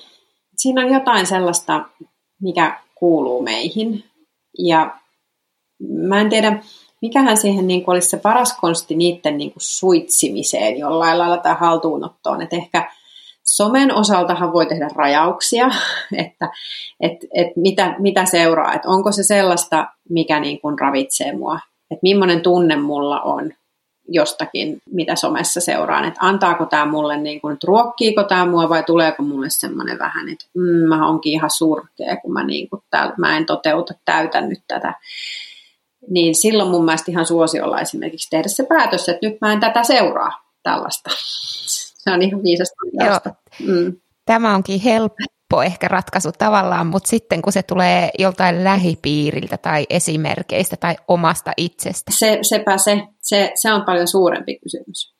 siinä on jotain sellaista, mikä kuuluu meihin. Ja mä en tiedä, mikähän siihen niin kuin olisi se paras konsti niiden niin kuin suitsimiseen jollain lailla tai haltuunottoon. Että ehkä somen osaltahan voi tehdä rajauksia, että et, et mitä, mitä seuraa, että onko se sellaista, mikä niin kuin ravitsee mua, että millainen tunne mulla on jostakin, mitä somessa seuraan, että antaako tämä mulle, niin kuin, että ruokkiiko tämä mua vai tuleeko mulle semmoinen vähän, että mm, mä onkin ihan surkea, kun mä, niin kuin, täällä, mä en toteuta, täytä nyt tätä. Niin silloin mun mielestä ihan suosiolla esimerkiksi tehdä se päätös, että nyt mä en tätä seuraa tällaista. Se on ihan viisasta. Mm. Tämä onkin helppo ehkä ratkaisu tavallaan, mutta sitten kun se tulee joltain lähipiiriltä tai esimerkkeistä tai omasta itsestä. Se, sepä se, se, se on paljon suurempi kysymys.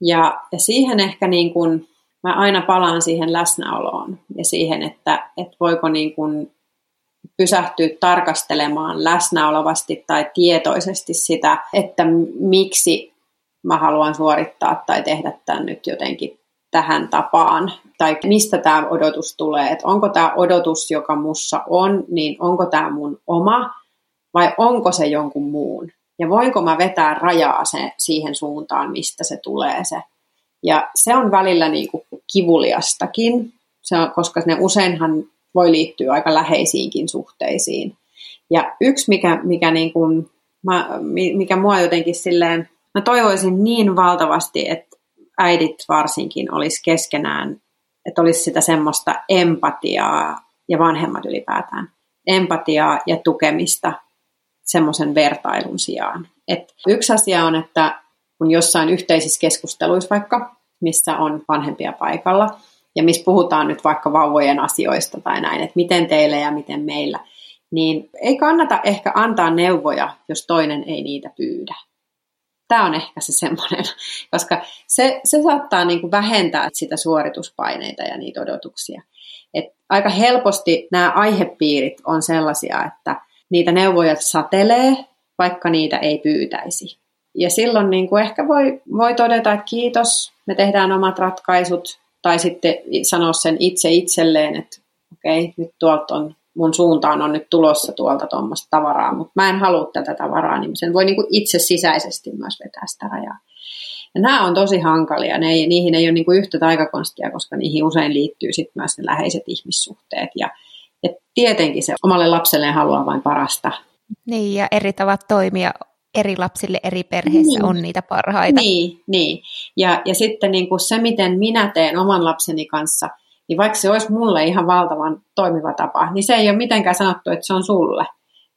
Ja, ja siihen ehkä niin kuin, mä aina palaan siihen läsnäoloon ja siihen, että, että voiko niin kuin pysähtyä tarkastelemaan läsnäolovasti tai tietoisesti sitä, että miksi mä haluan suorittaa tai tehdä tämän nyt jotenkin tähän tapaan, tai mistä tämä odotus tulee, että onko tämä odotus, joka mussa on, niin onko tämä mun oma, vai onko se jonkun muun. Ja voinko mä vetää rajaa se, siihen suuntaan, mistä se tulee se. Ja se on välillä niin kuin kivuliastakin, se on, koska ne useinhan voi liittyä aika läheisiinkin suhteisiin. Ja yksi, mikä, mikä, niin kuin, mä, mikä mua jotenkin silleen, mä toivoisin niin valtavasti, että äidit varsinkin olisi keskenään, että olisi sitä semmoista empatiaa ja vanhemmat ylipäätään, empatiaa ja tukemista semmoisen vertailun sijaan. Et yksi asia on, että kun jossain yhteisissä keskusteluissa vaikka, missä on vanhempia paikalla, ja missä puhutaan nyt vaikka vauvojen asioista tai näin, että miten teille ja miten meillä, niin ei kannata ehkä antaa neuvoja, jos toinen ei niitä pyydä. Tämä on ehkä se semmoinen, koska se, se saattaa niin kuin vähentää sitä suorituspaineita ja niitä odotuksia. Et aika helposti nämä aihepiirit on sellaisia, että niitä neuvoja satelee, vaikka niitä ei pyytäisi. Ja silloin niin kuin ehkä voi, voi todeta, että kiitos, me tehdään omat ratkaisut, tai sitten sanoa sen itse itselleen, että okei, okay, nyt tuolta on, mun suuntaan on nyt tulossa tuolta tuommoista tavaraa, mutta mä en halua tätä tavaraa, niin sen voi niin kuin itse sisäisesti myös vetää sitä rajaa. Ja nämä on tosi hankalia, ne ei, niihin ei ole niin kuin yhtä taikakonstia, koska niihin usein liittyy sitten myös ne läheiset ihmissuhteet. Ja, ja tietenkin se omalle lapselleen haluaa vain parasta. Niin, ja eri tavat toimia eri lapsille eri perheissä niin. on niitä parhaita. Niin, niin. Ja, ja sitten niin kuin se, miten minä teen oman lapseni kanssa, niin vaikka se olisi mulle ihan valtavan toimiva tapa, niin se ei ole mitenkään sanottu, että se on sulle.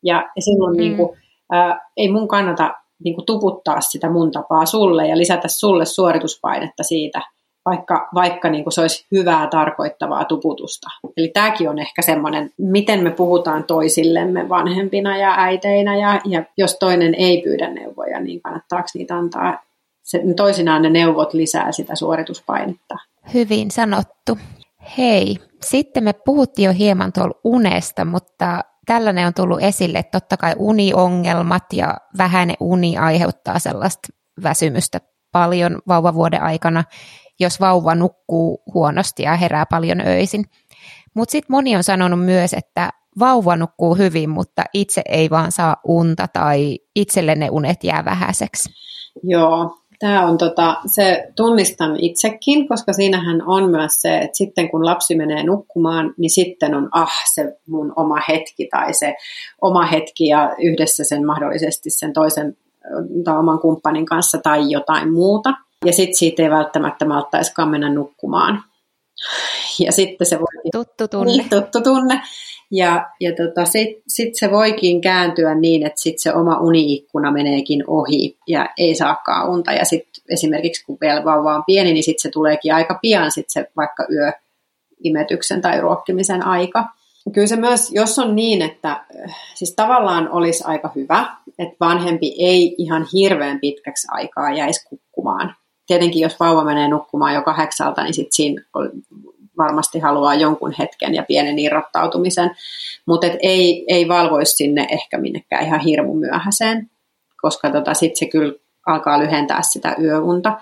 Ja, ja silloin mm. niin kuin, ää, ei mun kannata niin kuin tuputtaa sitä mun tapaa sulle ja lisätä sulle suorituspainetta siitä, vaikka, vaikka niin kuin se olisi hyvää tarkoittavaa tuputusta. Eli tämäkin on ehkä semmoinen, miten me puhutaan toisillemme vanhempina ja äiteinä, ja, ja jos toinen ei pyydä neuvoja, niin kannattaako niitä antaa. Se, toisinaan ne neuvot lisää sitä suorituspainetta. Hyvin sanottu. Hei, sitten me puhuttiin jo hieman tuolla unesta, mutta tällainen on tullut esille, että totta kai uniongelmat ja vähäinen uni aiheuttaa sellaista väsymystä paljon vauvavuoden aikana jos vauva nukkuu huonosti ja herää paljon öisin. Mutta sitten moni on sanonut myös, että vauva nukkuu hyvin, mutta itse ei vaan saa unta tai itselle ne unet jää vähäiseksi. Joo, tämä on tota, se tunnistan itsekin, koska siinähän on myös se, että sitten kun lapsi menee nukkumaan, niin sitten on ah se mun oma hetki tai se oma hetki ja yhdessä sen mahdollisesti sen toisen tai oman kumppanin kanssa tai jotain muuta. Ja sitten siitä ei välttämättä malttaisikaan mennä nukkumaan. Ja sitten se voi... Tuttu tunne. Niin, tuttu tunne. Ja, ja tota, sitten sit se voikin kääntyä niin, että sit se oma uniikkuna meneekin ohi ja ei saakaan unta. Ja sitten esimerkiksi kun vielä vauva on pieni, niin sitten se tuleekin aika pian sit se vaikka yö imetyksen tai ruokkimisen aika. Kyllä se myös, jos on niin, että siis tavallaan olisi aika hyvä, että vanhempi ei ihan hirveän pitkäksi aikaa jäisi kukkumaan tietenkin jos vauva menee nukkumaan jo kahdeksalta, niin sitten siinä varmasti haluaa jonkun hetken ja pienen irrottautumisen, mutta ei, ei valvoisi sinne ehkä minnekään ihan hirmu myöhäiseen, koska tota, sitten se kyllä alkaa lyhentää sitä yöunta.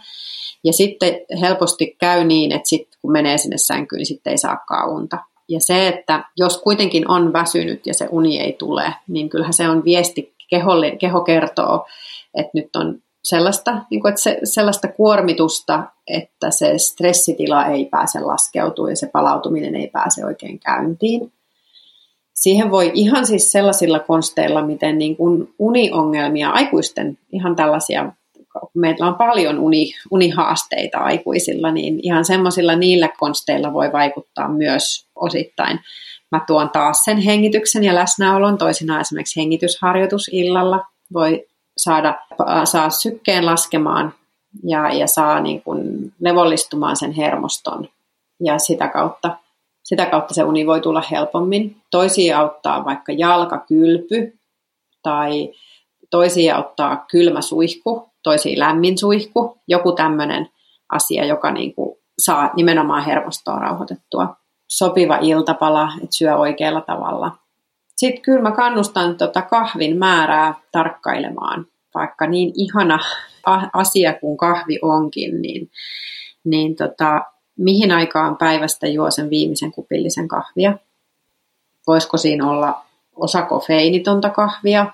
Ja sitten helposti käy niin, että sit, kun menee sinne sänkyyn, niin sitten ei saakaan unta. Ja se, että jos kuitenkin on väsynyt ja se uni ei tule, niin kyllähän se on viesti, keholle, keho kertoo, että nyt on sellaista, niin kuin, että se, sellaista kuormitusta, että se stressitila ei pääse laskeutumaan ja se palautuminen ei pääse oikein käyntiin. Siihen voi ihan siis sellaisilla konsteilla, miten niin kuin uniongelmia, aikuisten ihan tällaisia, meillä on paljon uni, unihaasteita aikuisilla, niin ihan semmoisilla niillä konsteilla voi vaikuttaa myös osittain. Mä tuon taas sen hengityksen ja läsnäolon, toisinaan esimerkiksi hengitysharjoitus illalla voi saada, saa sykkeen laskemaan ja, ja saa niin kuin levollistumaan sen hermoston ja sitä kautta Sitä kautta se uni voi tulla helpommin. Toisia auttaa vaikka jalkakylpy tai toisia auttaa kylmä suihku, toisia lämmin suihku, joku tämmöinen asia, joka niin kuin saa nimenomaan hermostoa rauhoitettua. Sopiva iltapala, että syö oikealla tavalla. Sitten kyllä mä kannustan tota kahvin määrää tarkkailemaan, vaikka niin ihana asia kuin kahvi onkin, niin, niin tota, mihin aikaan päivästä juo sen viimeisen kupillisen kahvia. Voisiko siinä olla osa kofeinitonta kahvia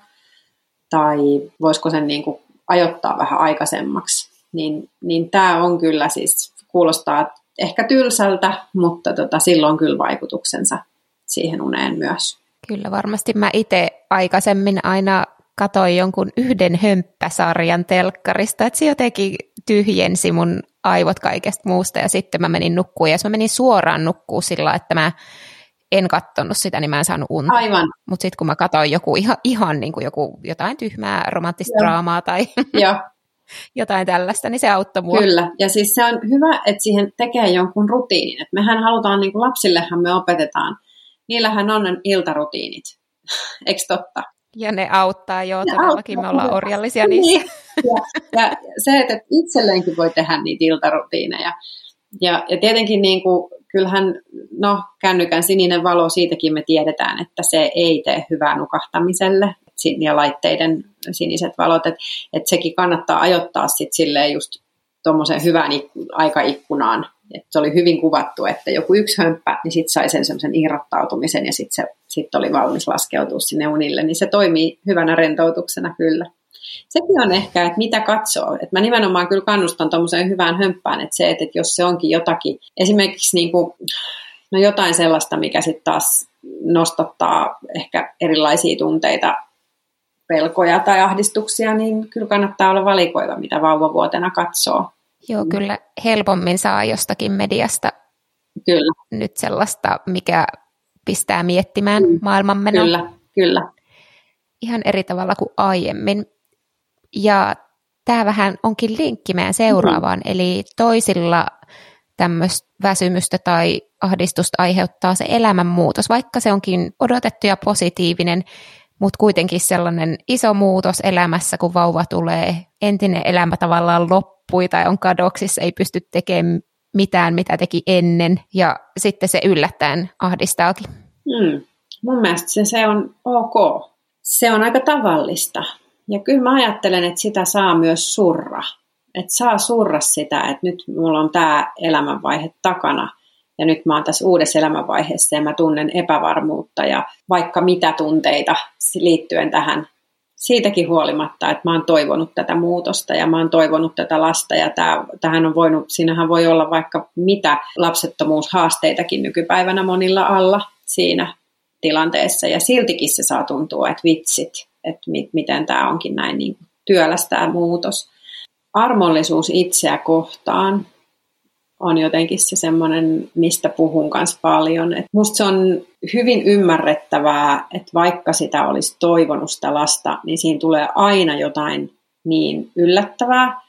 tai voisiko sen niin kuin ajoittaa vähän aikaisemmaksi. Niin, niin tämä on kyllä siis, kuulostaa ehkä tylsältä, mutta tota, silloin kyllä vaikutuksensa siihen uneen myös. Kyllä varmasti mä itse aikaisemmin aina katoin jonkun yhden hömppäsarjan telkkarista, että se jotenkin tyhjensi mun aivot kaikesta muusta ja sitten mä menin nukkuun ja jos mä menin suoraan nukkuun sillä, että mä en katsonut sitä, niin mä en saanut unta. Aivan. Mutta sitten kun mä katsoin joku ihan, ihan niin kuin joku, jotain tyhmää romanttista Joo. draamaa tai Joo. jotain tällaista, niin se auttoi mua. Kyllä, ja siis se on hyvä, että siihen tekee jonkun rutiinin. Et mehän halutaan, niin kuin lapsillehan me opetetaan, niillähän on iltarutiinit, eikö totta? Ja ne auttaa jo, ne todellakin auttaa, me ollaan orjallisia niin. niissä. Ja, ja se, että itselleenkin voi tehdä niitä iltarutiineja. Ja, ja tietenkin niin kuin, kyllähän, no kännykän sininen valo, siitäkin me tiedetään, että se ei tee hyvää nukahtamiselle ja laitteiden siniset valot, että et sekin kannattaa ajoittaa sitten silleen just tuommoiseen hyvään aikaikkunaan. Et se oli hyvin kuvattu, että joku yksi hömppä, niin sitten sai sen semmoisen irrottautumisen ja sitten sit oli valmis laskeutua sinne unille, niin se toimii hyvänä rentoutuksena kyllä. Sekin on ehkä, että mitä katsoo. Että mä nimenomaan kyllä kannustan tuommoiseen hyvään hömppään, että se, että jos se onkin jotakin, esimerkiksi niin kuin, no jotain sellaista, mikä sitten taas nostattaa ehkä erilaisia tunteita pelkoja tai ahdistuksia, niin kyllä kannattaa olla valikoiva, mitä vauvavuotena katsoo. Joo, kyllä helpommin saa jostakin mediasta kyllä. nyt sellaista, mikä pistää miettimään mm. maailmanmenoa. Kyllä, kyllä. Ihan eri tavalla kuin aiemmin. Ja tämä vähän onkin linkki meidän seuraavaan, mm. eli toisilla tämmöistä väsymystä tai ahdistusta aiheuttaa se elämänmuutos, vaikka se onkin odotettu ja positiivinen, mutta kuitenkin sellainen iso muutos elämässä, kun vauva tulee, entinen elämä tavallaan loppui tai on kadoksissa, ei pysty tekemään mitään, mitä teki ennen, ja sitten se yllättäen ahdistaakin. Hmm. Mun mielestä se, se on ok. Se on aika tavallista. Ja kyllä mä ajattelen, että sitä saa myös surra. Että saa surra sitä, että nyt mulla on tämä elämänvaihe takana ja nyt mä oon tässä uudessa elämänvaiheessa ja mä tunnen epävarmuutta ja vaikka mitä tunteita liittyen tähän siitäkin huolimatta, että mä oon toivonut tätä muutosta ja mä oon toivonut tätä lasta ja tää, tähän on voinut, siinähän voi olla vaikka mitä lapsettomuushaasteitakin nykypäivänä monilla alla siinä tilanteessa ja siltikin se saa tuntua, että vitsit, että mi- miten tämä onkin näin niin työläs tämä muutos. Armollisuus itseä kohtaan on jotenkin se semmoinen, mistä puhun kanssa paljon. Et musta se on hyvin ymmärrettävää, että vaikka sitä olisi toivonut sitä lasta, niin siinä tulee aina jotain niin yllättävää.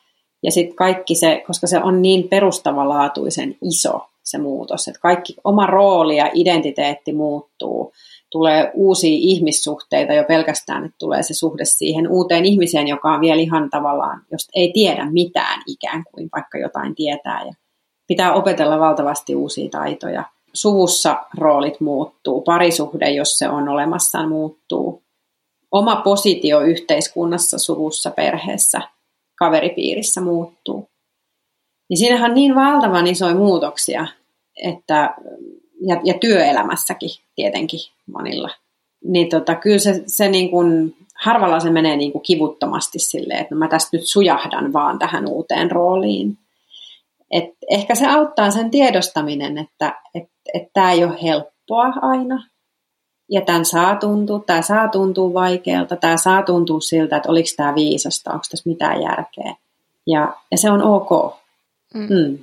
Ja sitten kaikki se, koska se on niin perustavanlaatuisen iso se muutos, että kaikki oma rooli ja identiteetti muuttuu tulee uusia ihmissuhteita jo pelkästään, että tulee se suhde siihen uuteen ihmiseen, joka on vielä ihan tavallaan, jos ei tiedä mitään ikään kuin, vaikka jotain tietää. Ja pitää opetella valtavasti uusia taitoja. Suvussa roolit muuttuu, parisuhde, jos se on olemassa, muuttuu. Oma positio yhteiskunnassa, suvussa, perheessä, kaveripiirissä muuttuu. Niin siinähän on niin valtavan isoja muutoksia, että ja, ja työelämässäkin tietenkin monilla. Niin tota, kyllä se, se niin kuin, harvalla se menee niin kuin kivuttomasti silleen, että no mä tästä nyt sujahdan vaan tähän uuteen rooliin. Et ehkä se auttaa sen tiedostaminen, että et, et tämä ei ole helppoa aina. Ja tämän saa tuntua, tämä saa tuntua vaikealta, tämä saa tuntua siltä, että oliko tämä viisasta, onko tässä mitään järkeä. Ja, ja se on ok. Mm. Mm.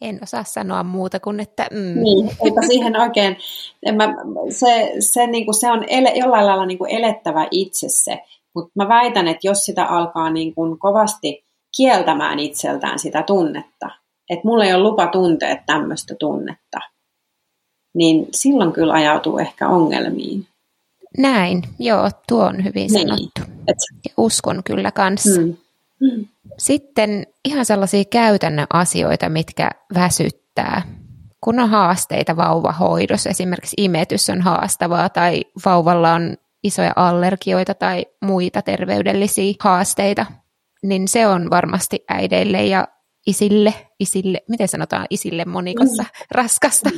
En osaa sanoa muuta kuin, että... Mm. Niin, eipä siihen oikein... En mä, se, se, niin kuin, se on ele, jollain lailla niin kuin elettävä itse se, mutta mä väitän, että jos sitä alkaa niin kuin kovasti kieltämään itseltään sitä tunnetta, että mulla ei ole lupa tuntea tämmöistä tunnetta, niin silloin kyllä ajautuu ehkä ongelmiin. Näin, joo, tuo on hyvin niin. sanottu. Et... Uskon kyllä kanssa. Hmm. Sitten ihan sellaisia käytännön asioita, mitkä väsyttää. Kun on haasteita vauvahoidossa, esimerkiksi imetys on haastavaa tai vauvalla on isoja allergioita tai muita terveydellisiä haasteita, niin se on varmasti äideille ja isille, isille, miten sanotaan isille monikossa, mm. raskasta.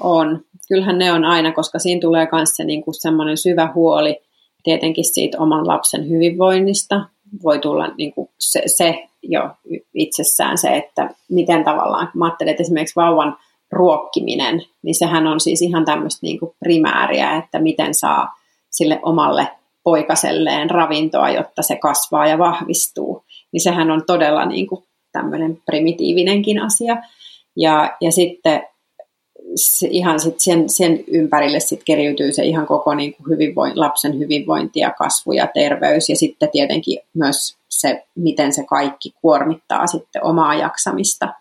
On. Kyllähän ne on aina, koska siinä tulee myös se niin semmoinen syvä huoli tietenkin siitä oman lapsen hyvinvoinnista. Voi tulla niin kuin se, se jo itsessään se, että miten tavallaan, mä ajattelen, että esimerkiksi vauvan ruokkiminen, niin sehän on siis ihan tämmöistä niin kuin primääriä, että miten saa sille omalle poikaselleen ravintoa, jotta se kasvaa ja vahvistuu. Niin sehän on todella niin kuin tämmöinen primitiivinenkin asia. Ja, ja sitten se, ihan sit sen, sen ympärille sit keriytyy se ihan koko niin kuin hyvinvoin, lapsen hyvinvointi ja kasvu ja terveys ja sitten tietenkin myös se, miten se kaikki kuormittaa sitten omaa jaksamista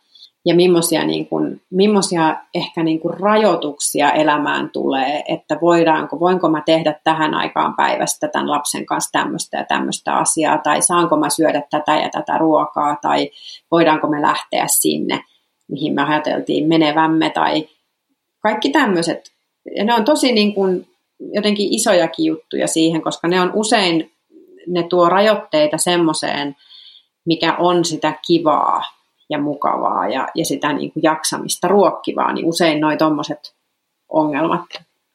ja millaisia, niin kuin, millaisia ehkä niin kuin rajoituksia elämään tulee, että voidaanko, voinko mä tehdä tähän aikaan päivästä tämän lapsen kanssa tämmöistä ja tämmöistä asiaa, tai saanko mä syödä tätä ja tätä ruokaa, tai voidaanko me lähteä sinne, mihin me ajateltiin menevämme, tai kaikki tämmöiset. Ja ne on tosi niin kuin jotenkin isojakin juttuja siihen, koska ne on usein, ne tuo rajoitteita semmoiseen, mikä on sitä kivaa ja mukavaa ja, ja sitä niin kuin jaksamista ruokkivaa, niin usein noi tommoset ongelmat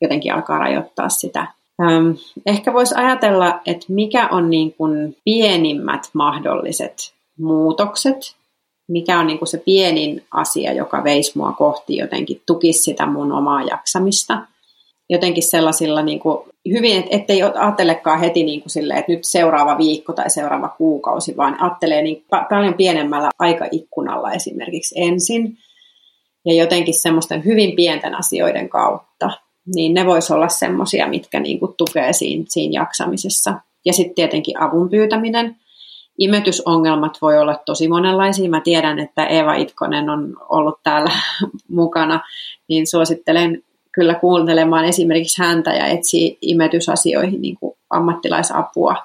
jotenkin alkaa rajoittaa sitä. Öm, ehkä voisi ajatella, että mikä on niin kuin pienimmät mahdolliset muutokset, mikä on niin kuin se pienin asia, joka veisi mua kohti jotenkin, tukisi sitä mun omaa jaksamista. Jotenkin sellaisilla niin kuin hyvin, ettei ajattelekaan heti niin kuin silleen, että nyt seuraava viikko tai seuraava kuukausi, vaan ajattelee niin paljon pienemmällä aikaikkunalla esimerkiksi ensin ja jotenkin semmoisten hyvin pienten asioiden kautta, niin ne vois olla semmoisia, mitkä niin kuin tukee siinä, siinä jaksamisessa. Ja sitten tietenkin avun pyytäminen. Imetysongelmat voi olla tosi monenlaisia. Mä tiedän, että Eeva Itkonen on ollut täällä mukana, niin suosittelen kyllä kuuntelemaan esimerkiksi häntä ja etsii imetysasioihin niin kuin ammattilaisapua,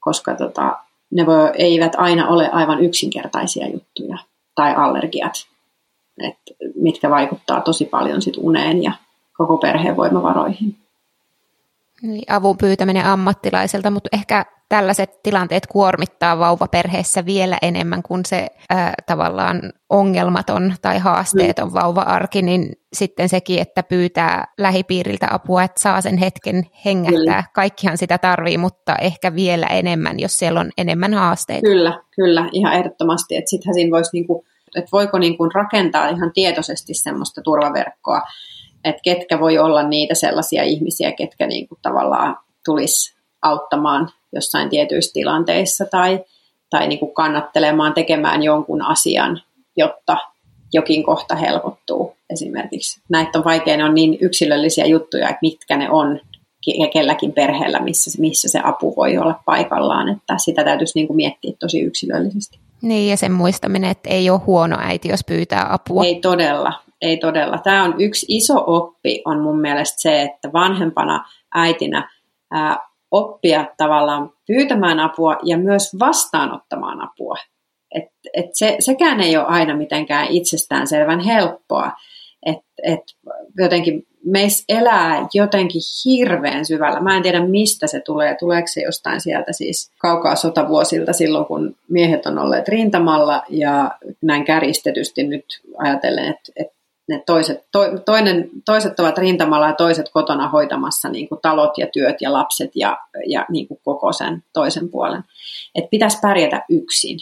koska tota, ne voi, eivät aina ole aivan yksinkertaisia juttuja tai allergiat, et, mitkä vaikuttaa tosi paljon sit uneen ja koko perheen voimavaroihin. Niin, avun pyytäminen ammattilaiselta, mutta ehkä tällaiset tilanteet kuormittaa vauvaperheessä vielä enemmän kuin se ää, tavallaan ongelmaton tai haasteeton mm. vauva-arki, niin sitten sekin, että pyytää lähipiiriltä apua, että saa sen hetken hengähtää. Kyllä. Kaikkihan sitä tarvii, mutta ehkä vielä enemmän, jos siellä on enemmän haasteita. Kyllä, kyllä, ihan ehdottomasti. Että sittenhän siinä voisi, niinku, että voiko niinku rakentaa ihan tietoisesti semmoista turvaverkkoa, että ketkä voi olla niitä sellaisia ihmisiä, ketkä niinku tavallaan tulisi auttamaan jossain tietyissä tilanteissa tai, tai niin kuin kannattelemaan tekemään jonkun asian, jotta jokin kohta helpottuu esimerkiksi. Näitä on vaikea, ne on niin yksilöllisiä juttuja, että mitkä ne on kelläkin perheellä, missä, missä se apu voi olla paikallaan, että sitä täytyisi niin kuin miettiä tosi yksilöllisesti. Niin, ja sen muistaminen, että ei ole huono äiti, jos pyytää apua. Ei todella, ei todella. Tämä on yksi iso oppi, on mun mielestä se, että vanhempana äitinä ää, oppia tavallaan pyytämään apua ja myös vastaanottamaan apua. Et, et se, sekään ei ole aina mitenkään itsestäänselvän helppoa. Et, et jotenkin meissä elää jotenkin hirveän syvällä. Mä en tiedä mistä se tulee. Tuleeko se jostain sieltä siis kaukaa sotavuosilta silloin, kun miehet on olleet rintamalla ja näin käristetysti nyt ajatellen, että, että ne toiset, to, toinen, toiset ovat rintamalla ja toiset kotona hoitamassa niin kuin talot ja työt ja lapset ja, ja niin kuin koko sen toisen puolen. Että pitäisi pärjätä yksin.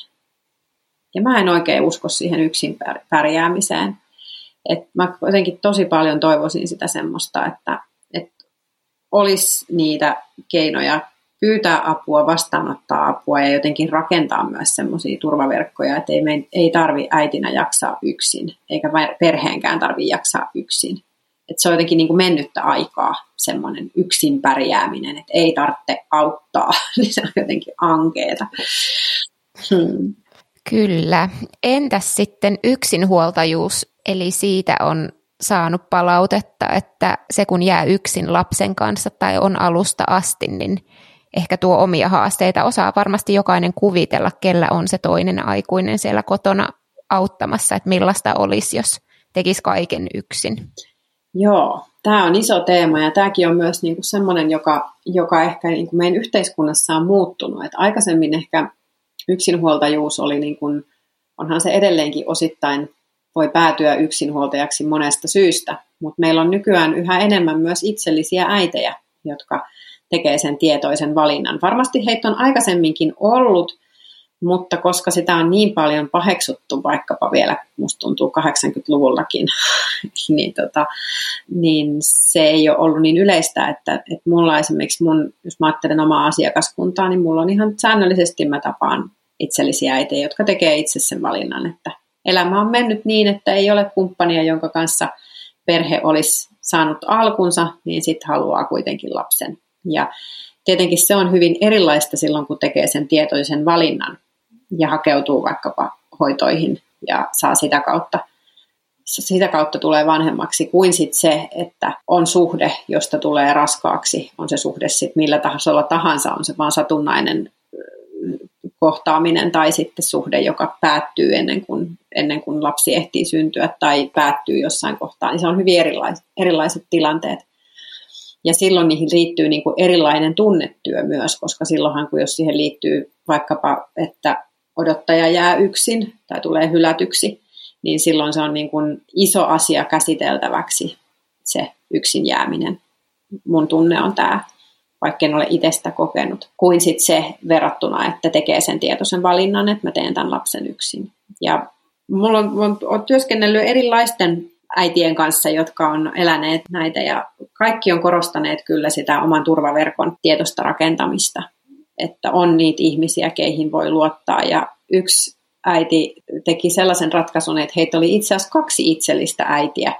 Ja mä en oikein usko siihen yksin pärjäämiseen. Et mä jotenkin tosi paljon toivoisin sitä semmoista, että, että olisi niitä keinoja pyytää apua, vastaanottaa apua ja jotenkin rakentaa myös semmoisia turvaverkkoja, että ei, me, ei tarvi äitinä jaksaa yksin, eikä perheenkään tarvi jaksaa yksin. Että se on jotenkin niin kuin mennyttä aikaa, semmoinen yksin pärjääminen, että ei tarvitse auttaa, niin se on jotenkin ankeeta. Hmm. Kyllä. Entäs sitten yksinhuoltajuus, eli siitä on saanut palautetta, että se kun jää yksin lapsen kanssa tai on alusta asti, niin ehkä tuo omia haasteita. Osaa varmasti jokainen kuvitella, kellä on se toinen aikuinen siellä kotona auttamassa, että millaista olisi, jos tekisi kaiken yksin. Joo, tämä on iso teema ja tämäkin on myös niinku semmoinen, joka, joka ehkä niinku meidän yhteiskunnassa on muuttunut. Et aikaisemmin ehkä yksinhuoltajuus oli, niinku, onhan se edelleenkin osittain voi päätyä yksinhuoltajaksi monesta syystä, mutta meillä on nykyään yhä enemmän myös itsellisiä äitejä, jotka tekee sen tietoisen valinnan. Varmasti heitä on aikaisemminkin ollut, mutta koska sitä on niin paljon paheksuttu vaikkapa vielä, musta tuntuu 80-luvullakin, niin, tota, niin se ei ole ollut niin yleistä, että, että mulla esimerkiksi, mun, jos mä ajattelen omaa asiakaskuntaa, niin mulla on ihan säännöllisesti mä tapaan itsellisiä äitejä, jotka tekee itse sen valinnan, että elämä on mennyt niin, että ei ole kumppania, jonka kanssa perhe olisi saanut alkunsa, niin sitten haluaa kuitenkin lapsen. Ja tietenkin se on hyvin erilaista silloin, kun tekee sen tietoisen valinnan ja hakeutuu vaikkapa hoitoihin ja saa sitä kautta, sitä kautta tulee vanhemmaksi, kuin sit se, että on suhde, josta tulee raskaaksi, on se suhde sitten millä tahansa tahansa, on se vaan satunnainen kohtaaminen tai sitten suhde, joka päättyy ennen kuin, ennen kuin lapsi ehtii syntyä tai päättyy jossain kohtaa, niin se on hyvin erilaiset, erilaiset tilanteet. Ja silloin niihin liittyy niin kuin erilainen tunnetyö myös, koska silloinhan kun jos siihen liittyy vaikkapa, että odottaja jää yksin tai tulee hylätyksi, niin silloin se on niin kuin iso asia käsiteltäväksi se yksin jääminen. Mun tunne on tämä, vaikka en ole itsestä kokenut, kuin sit se verrattuna, että tekee sen tietoisen valinnan, että mä teen tämän lapsen yksin. Ja mulla on, on, on työskennellyt erilaisten äitien kanssa, jotka on eläneet näitä ja kaikki on korostaneet kyllä sitä oman turvaverkon tietosta rakentamista että on niitä ihmisiä, keihin voi luottaa. Ja yksi äiti teki sellaisen ratkaisun, että heitä oli itse asiassa kaksi itsellistä äitiä.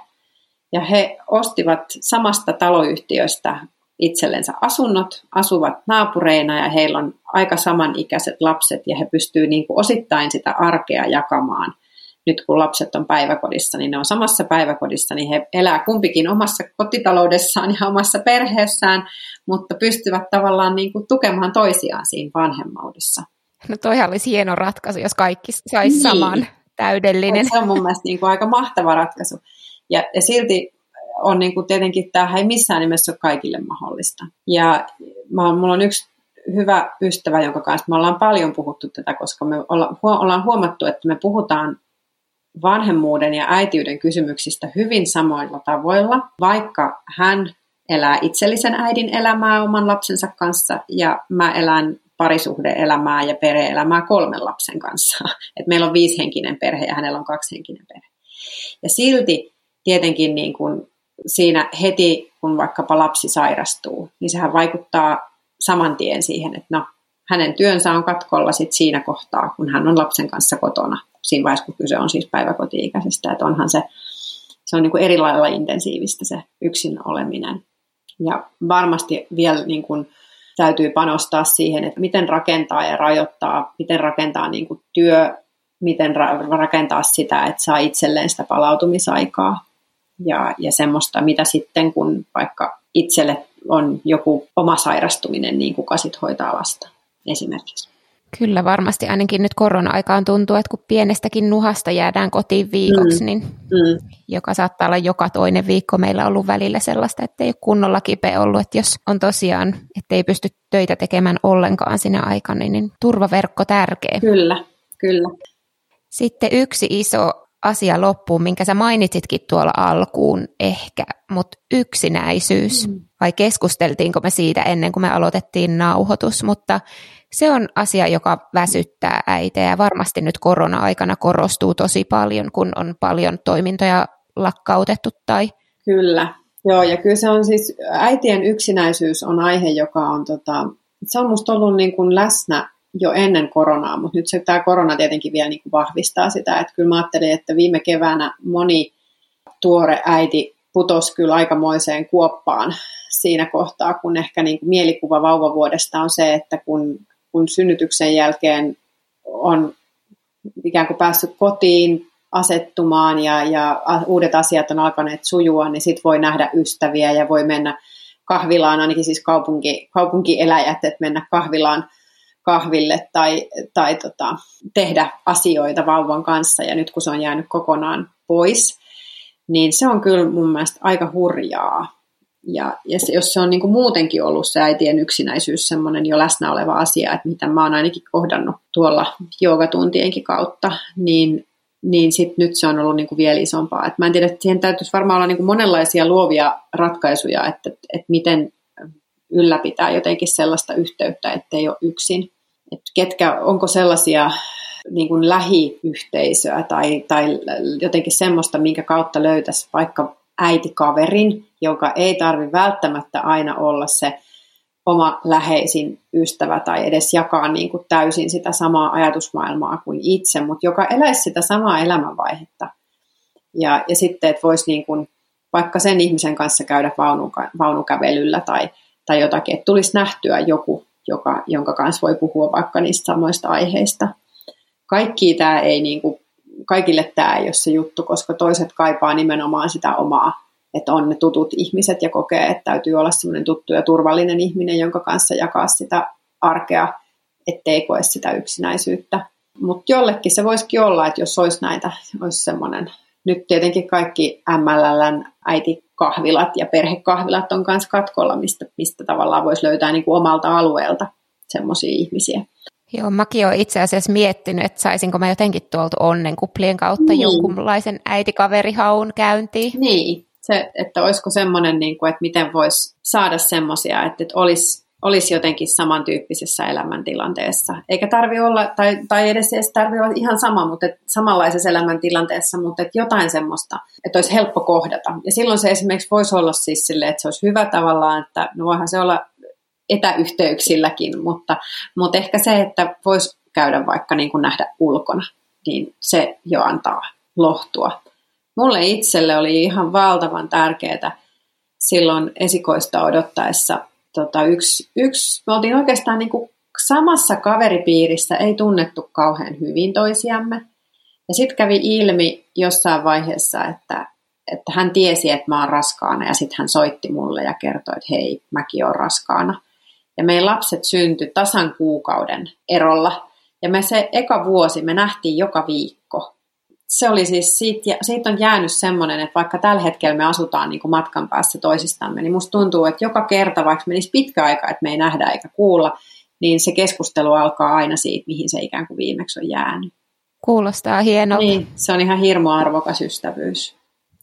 Ja he ostivat samasta taloyhtiöstä itsellensä asunnot, asuvat naapureina ja heillä on aika samanikäiset lapset ja he pystyvät niin osittain sitä arkea jakamaan – nyt kun lapset on päiväkodissa, niin ne on samassa päiväkodissa, niin he elää kumpikin omassa kotitaloudessaan ja omassa perheessään, mutta pystyvät tavallaan niin kuin tukemaan toisiaan siinä vanhemmaudessa. No toihan olisi hieno ratkaisu, jos kaikki saisi niin. saman täydellinen. Se on mun mielestä niin kuin aika mahtava ratkaisu. Ja, ja silti on niin kuin tietenkin, tämä ei missään nimessä ole kaikille mahdollista. Ja mä, mulla on yksi hyvä ystävä, jonka kanssa me ollaan paljon puhuttu tätä, koska me olla, ollaan huomattu, että me puhutaan vanhemmuuden ja äitiyden kysymyksistä hyvin samoilla tavoilla, vaikka hän elää itsellisen äidin elämää oman lapsensa kanssa ja mä elän parisuhdeelämää ja perheelämää kolmen lapsen kanssa. Et meillä on viisihenkinen perhe ja hänellä on kaksihenkinen perhe. Ja silti tietenkin niin kun siinä heti, kun vaikkapa lapsi sairastuu, niin sehän vaikuttaa saman tien siihen, että no, hänen työnsä on katkolla sit siinä kohtaa, kun hän on lapsen kanssa kotona siinä vaiheessa, kun kyse on siis päiväkoti-ikäisestä, että onhan se, se on niin kuin eri lailla intensiivistä se yksin oleminen. Ja varmasti vielä niin kuin täytyy panostaa siihen, että miten rakentaa ja rajoittaa, miten rakentaa niin kuin työ, miten ra- rakentaa sitä, että saa itselleen sitä palautumisaikaa ja, ja semmoista, mitä sitten kun vaikka itselle on joku oma sairastuminen, niin kuka sitten hoitaa lasta esimerkiksi. Kyllä varmasti ainakin nyt korona-aikaan tuntuu, että kun pienestäkin nuhasta jäädään kotiin viikoksi, mm. niin mm. joka saattaa olla joka toinen viikko meillä ollut välillä sellaista, että ei ole kunnolla kipeä ollut, että jos on tosiaan, että ei pysty töitä tekemään ollenkaan sinä aikana, niin, niin turvaverkko tärkeä. Kyllä, kyllä. Sitten yksi iso asia loppuun, minkä sä mainitsitkin tuolla alkuun ehkä, mutta yksinäisyys, mm. vai keskusteltiinko me siitä ennen kuin me aloitettiin nauhoitus, mutta se on asia, joka väsyttää äitejä ja varmasti nyt korona-aikana korostuu tosi paljon, kun on paljon toimintoja lakkautettu tai... Kyllä, joo ja kyllä se on siis, äitien yksinäisyys on aihe, joka on tota, se on musta ollut niin kuin läsnä jo ennen koronaa, mutta nyt se, tämä korona tietenkin vielä niin kuin vahvistaa sitä, että kyllä mä ajattelin, että viime keväänä moni tuore äiti putosi kyllä aikamoiseen kuoppaan siinä kohtaa, kun ehkä niin kuin mielikuva vauvavuodesta on se, että kun kun synnytyksen jälkeen on ikään kuin päässyt kotiin, asettumaan ja, ja uudet asiat on alkaneet sujua, niin sitten voi nähdä ystäviä ja voi mennä kahvilaan, ainakin siis kaupunki, kaupunkieläjät, että mennä kahvilaan kahville tai, tai tota, tehdä asioita vauvan kanssa. Ja nyt kun se on jäänyt kokonaan pois, niin se on kyllä mun mielestä aika hurjaa. Ja, ja se, jos se on niin kuin muutenkin ollut se äitien yksinäisyys semmoinen jo läsnä oleva asia, että mitä mä oon ainakin kohdannut tuolla joogatuntienkin kautta, niin, niin sit nyt se on ollut niin kuin vielä isompaa. Et mä en tiedä, että siihen täytyisi varmaan olla niin kuin monenlaisia luovia ratkaisuja, että, että miten ylläpitää jotenkin sellaista yhteyttä, ettei ole yksin. Et ketkä, onko sellaisia niin kuin lähiyhteisöä tai, tai jotenkin semmoista, minkä kautta löytäisi vaikka äitikaverin, joka ei tarvi välttämättä aina olla se oma läheisin ystävä tai edes jakaa niin kuin täysin sitä samaa ajatusmaailmaa kuin itse, mutta joka eläisi sitä samaa elämänvaihetta. Ja, ja sitten, että voisi niin kuin vaikka sen ihmisen kanssa käydä vaunuka, vaunukävelyllä tai, tai jotakin, että tulisi nähtyä joku, joka, jonka kanssa voi puhua vaikka niistä samoista aiheista. Kaikki tämä ei niin kuin kaikille tämä ei ole se juttu, koska toiset kaipaa nimenomaan sitä omaa, että on ne tutut ihmiset ja kokee, että täytyy olla semmoinen tuttu ja turvallinen ihminen, jonka kanssa jakaa sitä arkea, ettei koe sitä yksinäisyyttä. Mutta jollekin se voisikin olla, että jos olisi näitä, olisi semmoinen, nyt tietenkin kaikki MLLn äitikahvilat ja perhekahvilat on myös katkolla, mistä, mistä tavallaan voisi löytää niin kuin omalta alueelta semmoisia ihmisiä. Joo, mäkin olen itse asiassa miettinyt, että saisinko mä jotenkin tuolta onnenkuplien kautta niin. jonkunlaisen äitikaverihaun käyntiin. Niin, se, että olisiko semmoinen, niin kuin, että miten voisi saada semmoisia, että, että olisi, olisi jotenkin samantyyppisessä elämäntilanteessa. Eikä tarvi olla, tai, tai edes, edes tarvi olla ihan sama, mutta että samanlaisessa elämäntilanteessa, mutta että jotain semmoista, että olisi helppo kohdata. Ja silloin se esimerkiksi voisi olla siis silleen, että se olisi hyvä tavallaan, että no voihan se olla etäyhteyksilläkin, mutta, mutta ehkä se, että voisi käydä vaikka niin kuin nähdä ulkona, niin se jo antaa lohtua. Mulle itselle oli ihan valtavan tärkeää silloin esikoista odottaessa tota, yksi, yksi, me oltiin oikeastaan niin kuin samassa kaveripiirissä, ei tunnettu kauhean hyvin toisiamme. Ja sitten kävi ilmi jossain vaiheessa, että, että hän tiesi, että mä oon raskaana ja sitten hän soitti mulle ja kertoi, että hei, mäkin oon raskaana. Ja meidän lapset syntyi tasan kuukauden erolla. Ja me se eka vuosi me nähtiin joka viikko. Se oli siis, siitä, siitä on jäänyt semmoinen, että vaikka tällä hetkellä me asutaan niin kuin matkan päässä toisistamme, niin musta tuntuu, että joka kerta, vaikka menisi pitkä aika, että me ei nähdä eikä kuulla, niin se keskustelu alkaa aina siitä, mihin se ikään kuin viimeksi on jäänyt. Kuulostaa hienolta. Niin, se on ihan hirmo arvokas ystävyys.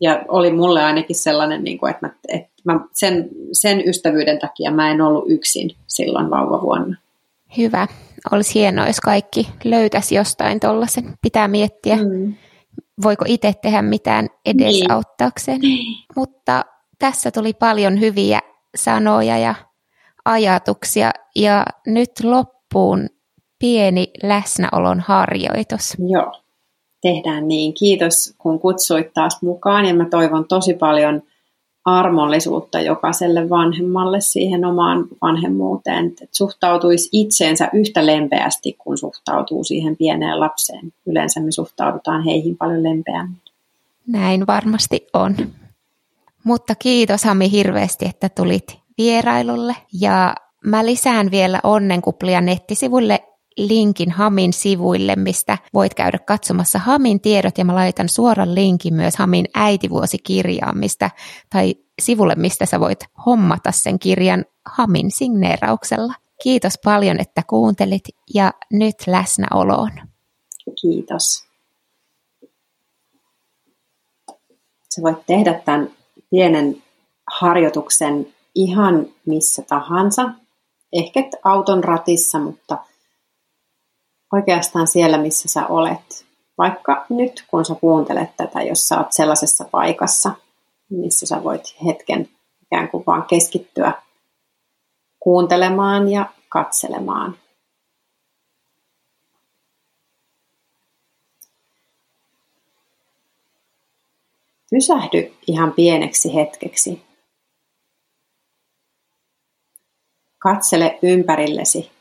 Ja oli mulle ainakin sellainen, niin kuin, että, mä, että mä sen, sen ystävyyden takia mä en ollut yksin silloin vauvavuonna. Hyvä. Olisi hienoa, jos kaikki löytäisi jostain tuollaisen. Pitää miettiä, mm. voiko itse tehdä mitään edesauttaakseen. Niin. Mutta tässä tuli paljon hyviä sanoja ja ajatuksia. Ja nyt loppuun pieni läsnäolon harjoitus. Joo, tehdään niin. Kiitos kun kutsuit taas mukaan ja mä toivon tosi paljon – armollisuutta jokaiselle vanhemmalle siihen omaan vanhemmuuteen, että suhtautuisi itseensä yhtä lempeästi kuin suhtautuu siihen pieneen lapseen. Yleensä me suhtaudutaan heihin paljon lempeämmin. Näin varmasti on. Mutta kiitos Hami hirveästi, että tulit vierailulle ja mä lisään vielä onnenkuplia nettisivuille linkin Hamin sivuille, mistä voit käydä katsomassa Hamin tiedot ja mä laitan suoran linkin myös Hamin äitivuosikirjaan, mistä, tai sivulle, mistä sä voit hommata sen kirjan Hamin signeerauksella. Kiitos paljon, että kuuntelit ja nyt läsnäoloon. Kiitos. Sä voit tehdä tämän pienen harjoituksen ihan missä tahansa. Ehkä auton ratissa, mutta – oikeastaan siellä, missä sä olet. Vaikka nyt, kun sä kuuntelet tätä, jos sä oot sellaisessa paikassa, missä sä voit hetken ikään kuin vaan keskittyä kuuntelemaan ja katselemaan. Pysähdy ihan pieneksi hetkeksi. Katsele ympärillesi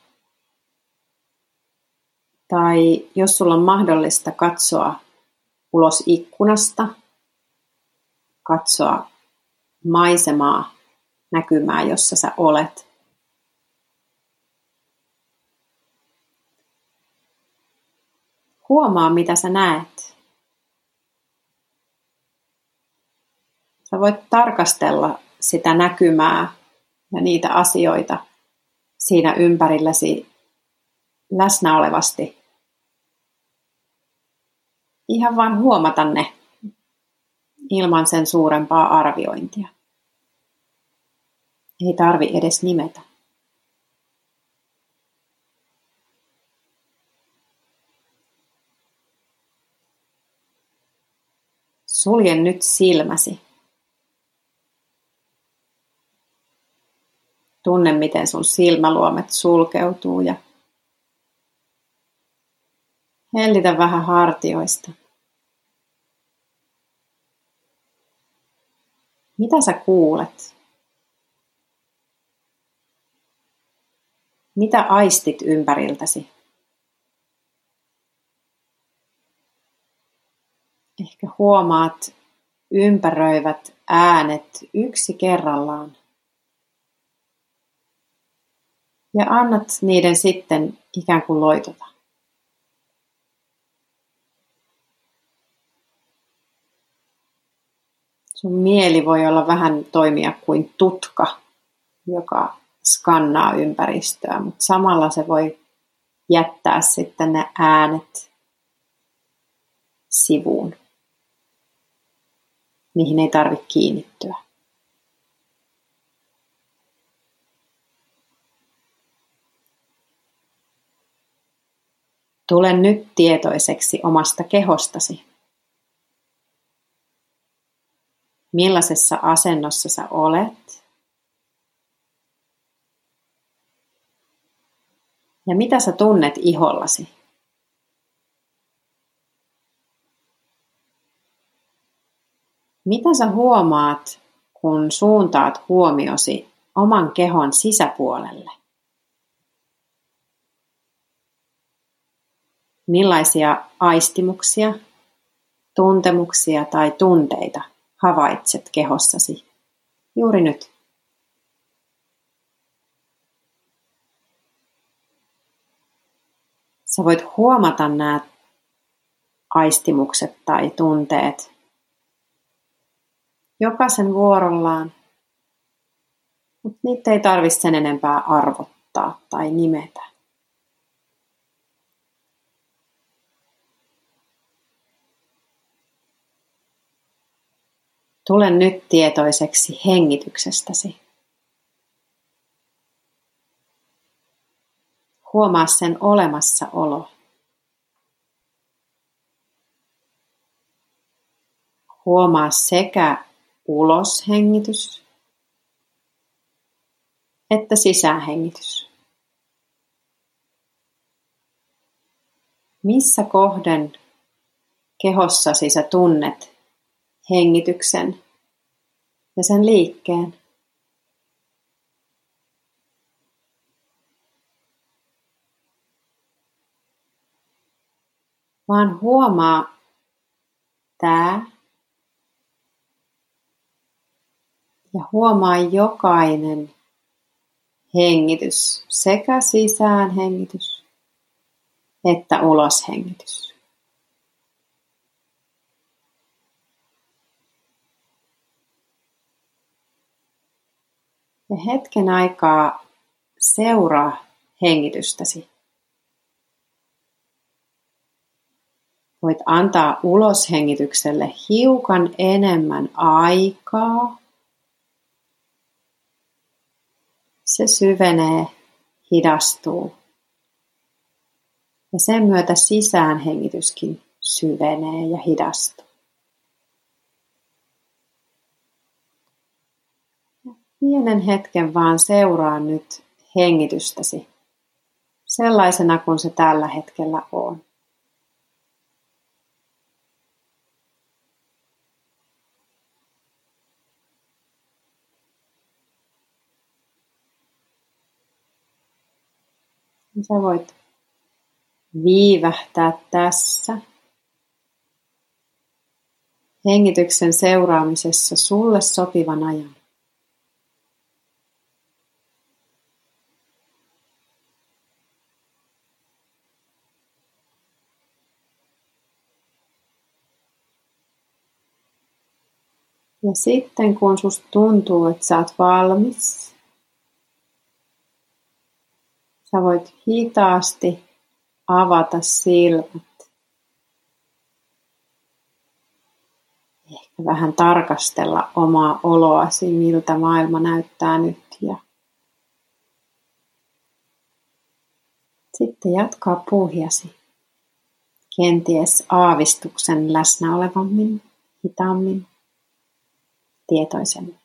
tai jos sulla on mahdollista katsoa ulos ikkunasta, katsoa maisemaa, näkymää, jossa sä olet. Huomaa, mitä sä näet. Sä voit tarkastella sitä näkymää ja niitä asioita siinä ympärilläsi läsnä olevasti. Ihan vaan huomata ne ilman sen suurempaa arviointia. Ei tarvi edes nimetä. Sulje nyt silmäsi. Tunne, miten sun silmäluomet sulkeutuu ja hellitä vähän hartioista. Mitä sä kuulet? Mitä aistit ympäriltäsi? Ehkä huomaat ympäröivät äänet yksi kerrallaan. Ja annat niiden sitten ikään kuin loitota. Sun mieli voi olla vähän toimia kuin tutka, joka skannaa ympäristöä, mutta samalla se voi jättää sitten ne äänet sivuun. Niihin ei tarvitse kiinnittyä. Tule nyt tietoiseksi omasta kehostasi. Millaisessa asennossa sä olet? Ja mitä sä tunnet ihollasi? Mitä sä huomaat, kun suuntaat huomiosi oman kehon sisäpuolelle? Millaisia aistimuksia, tuntemuksia tai tunteita havaitset kehossasi juuri nyt? Sä voit huomata nämä aistimukset tai tunteet jokaisen vuorollaan, mutta niitä ei tarvitse sen enempää arvottaa tai nimetä. Tule nyt tietoiseksi hengityksestäsi. Huomaa sen olemassaolo. Huomaa sekä uloshengitys että sisäänhengitys. Missä kohden kehossasi sä tunnet hengityksen ja sen liikkeen? Vaan huomaa tämä ja huomaa jokainen hengitys, sekä sisäänhengitys että uloshengitys. Ja hetken aikaa seuraa hengitystäsi. Voit antaa uloshengitykselle hiukan enemmän aikaa se syvenee, hidastuu. Ja sen myötä sisäänhengityskin syvenee ja hidastuu. Pienen hetken vaan seuraa nyt hengitystäsi sellaisena kuin se tällä hetkellä on. Sä voit viivähtää tässä. hengityksen seuraamisessa sulle sopivan ajan. Ja sitten kun susta tuntuu, että sä oot valmis, sä voit hitaasti avata silmät. Ehkä vähän tarkastella omaa oloasi, miltä maailma näyttää nyt. Ja sitten jatkaa puhjasi. Kenties aavistuksen läsnä olevammin, hitaammin tietoisemmin.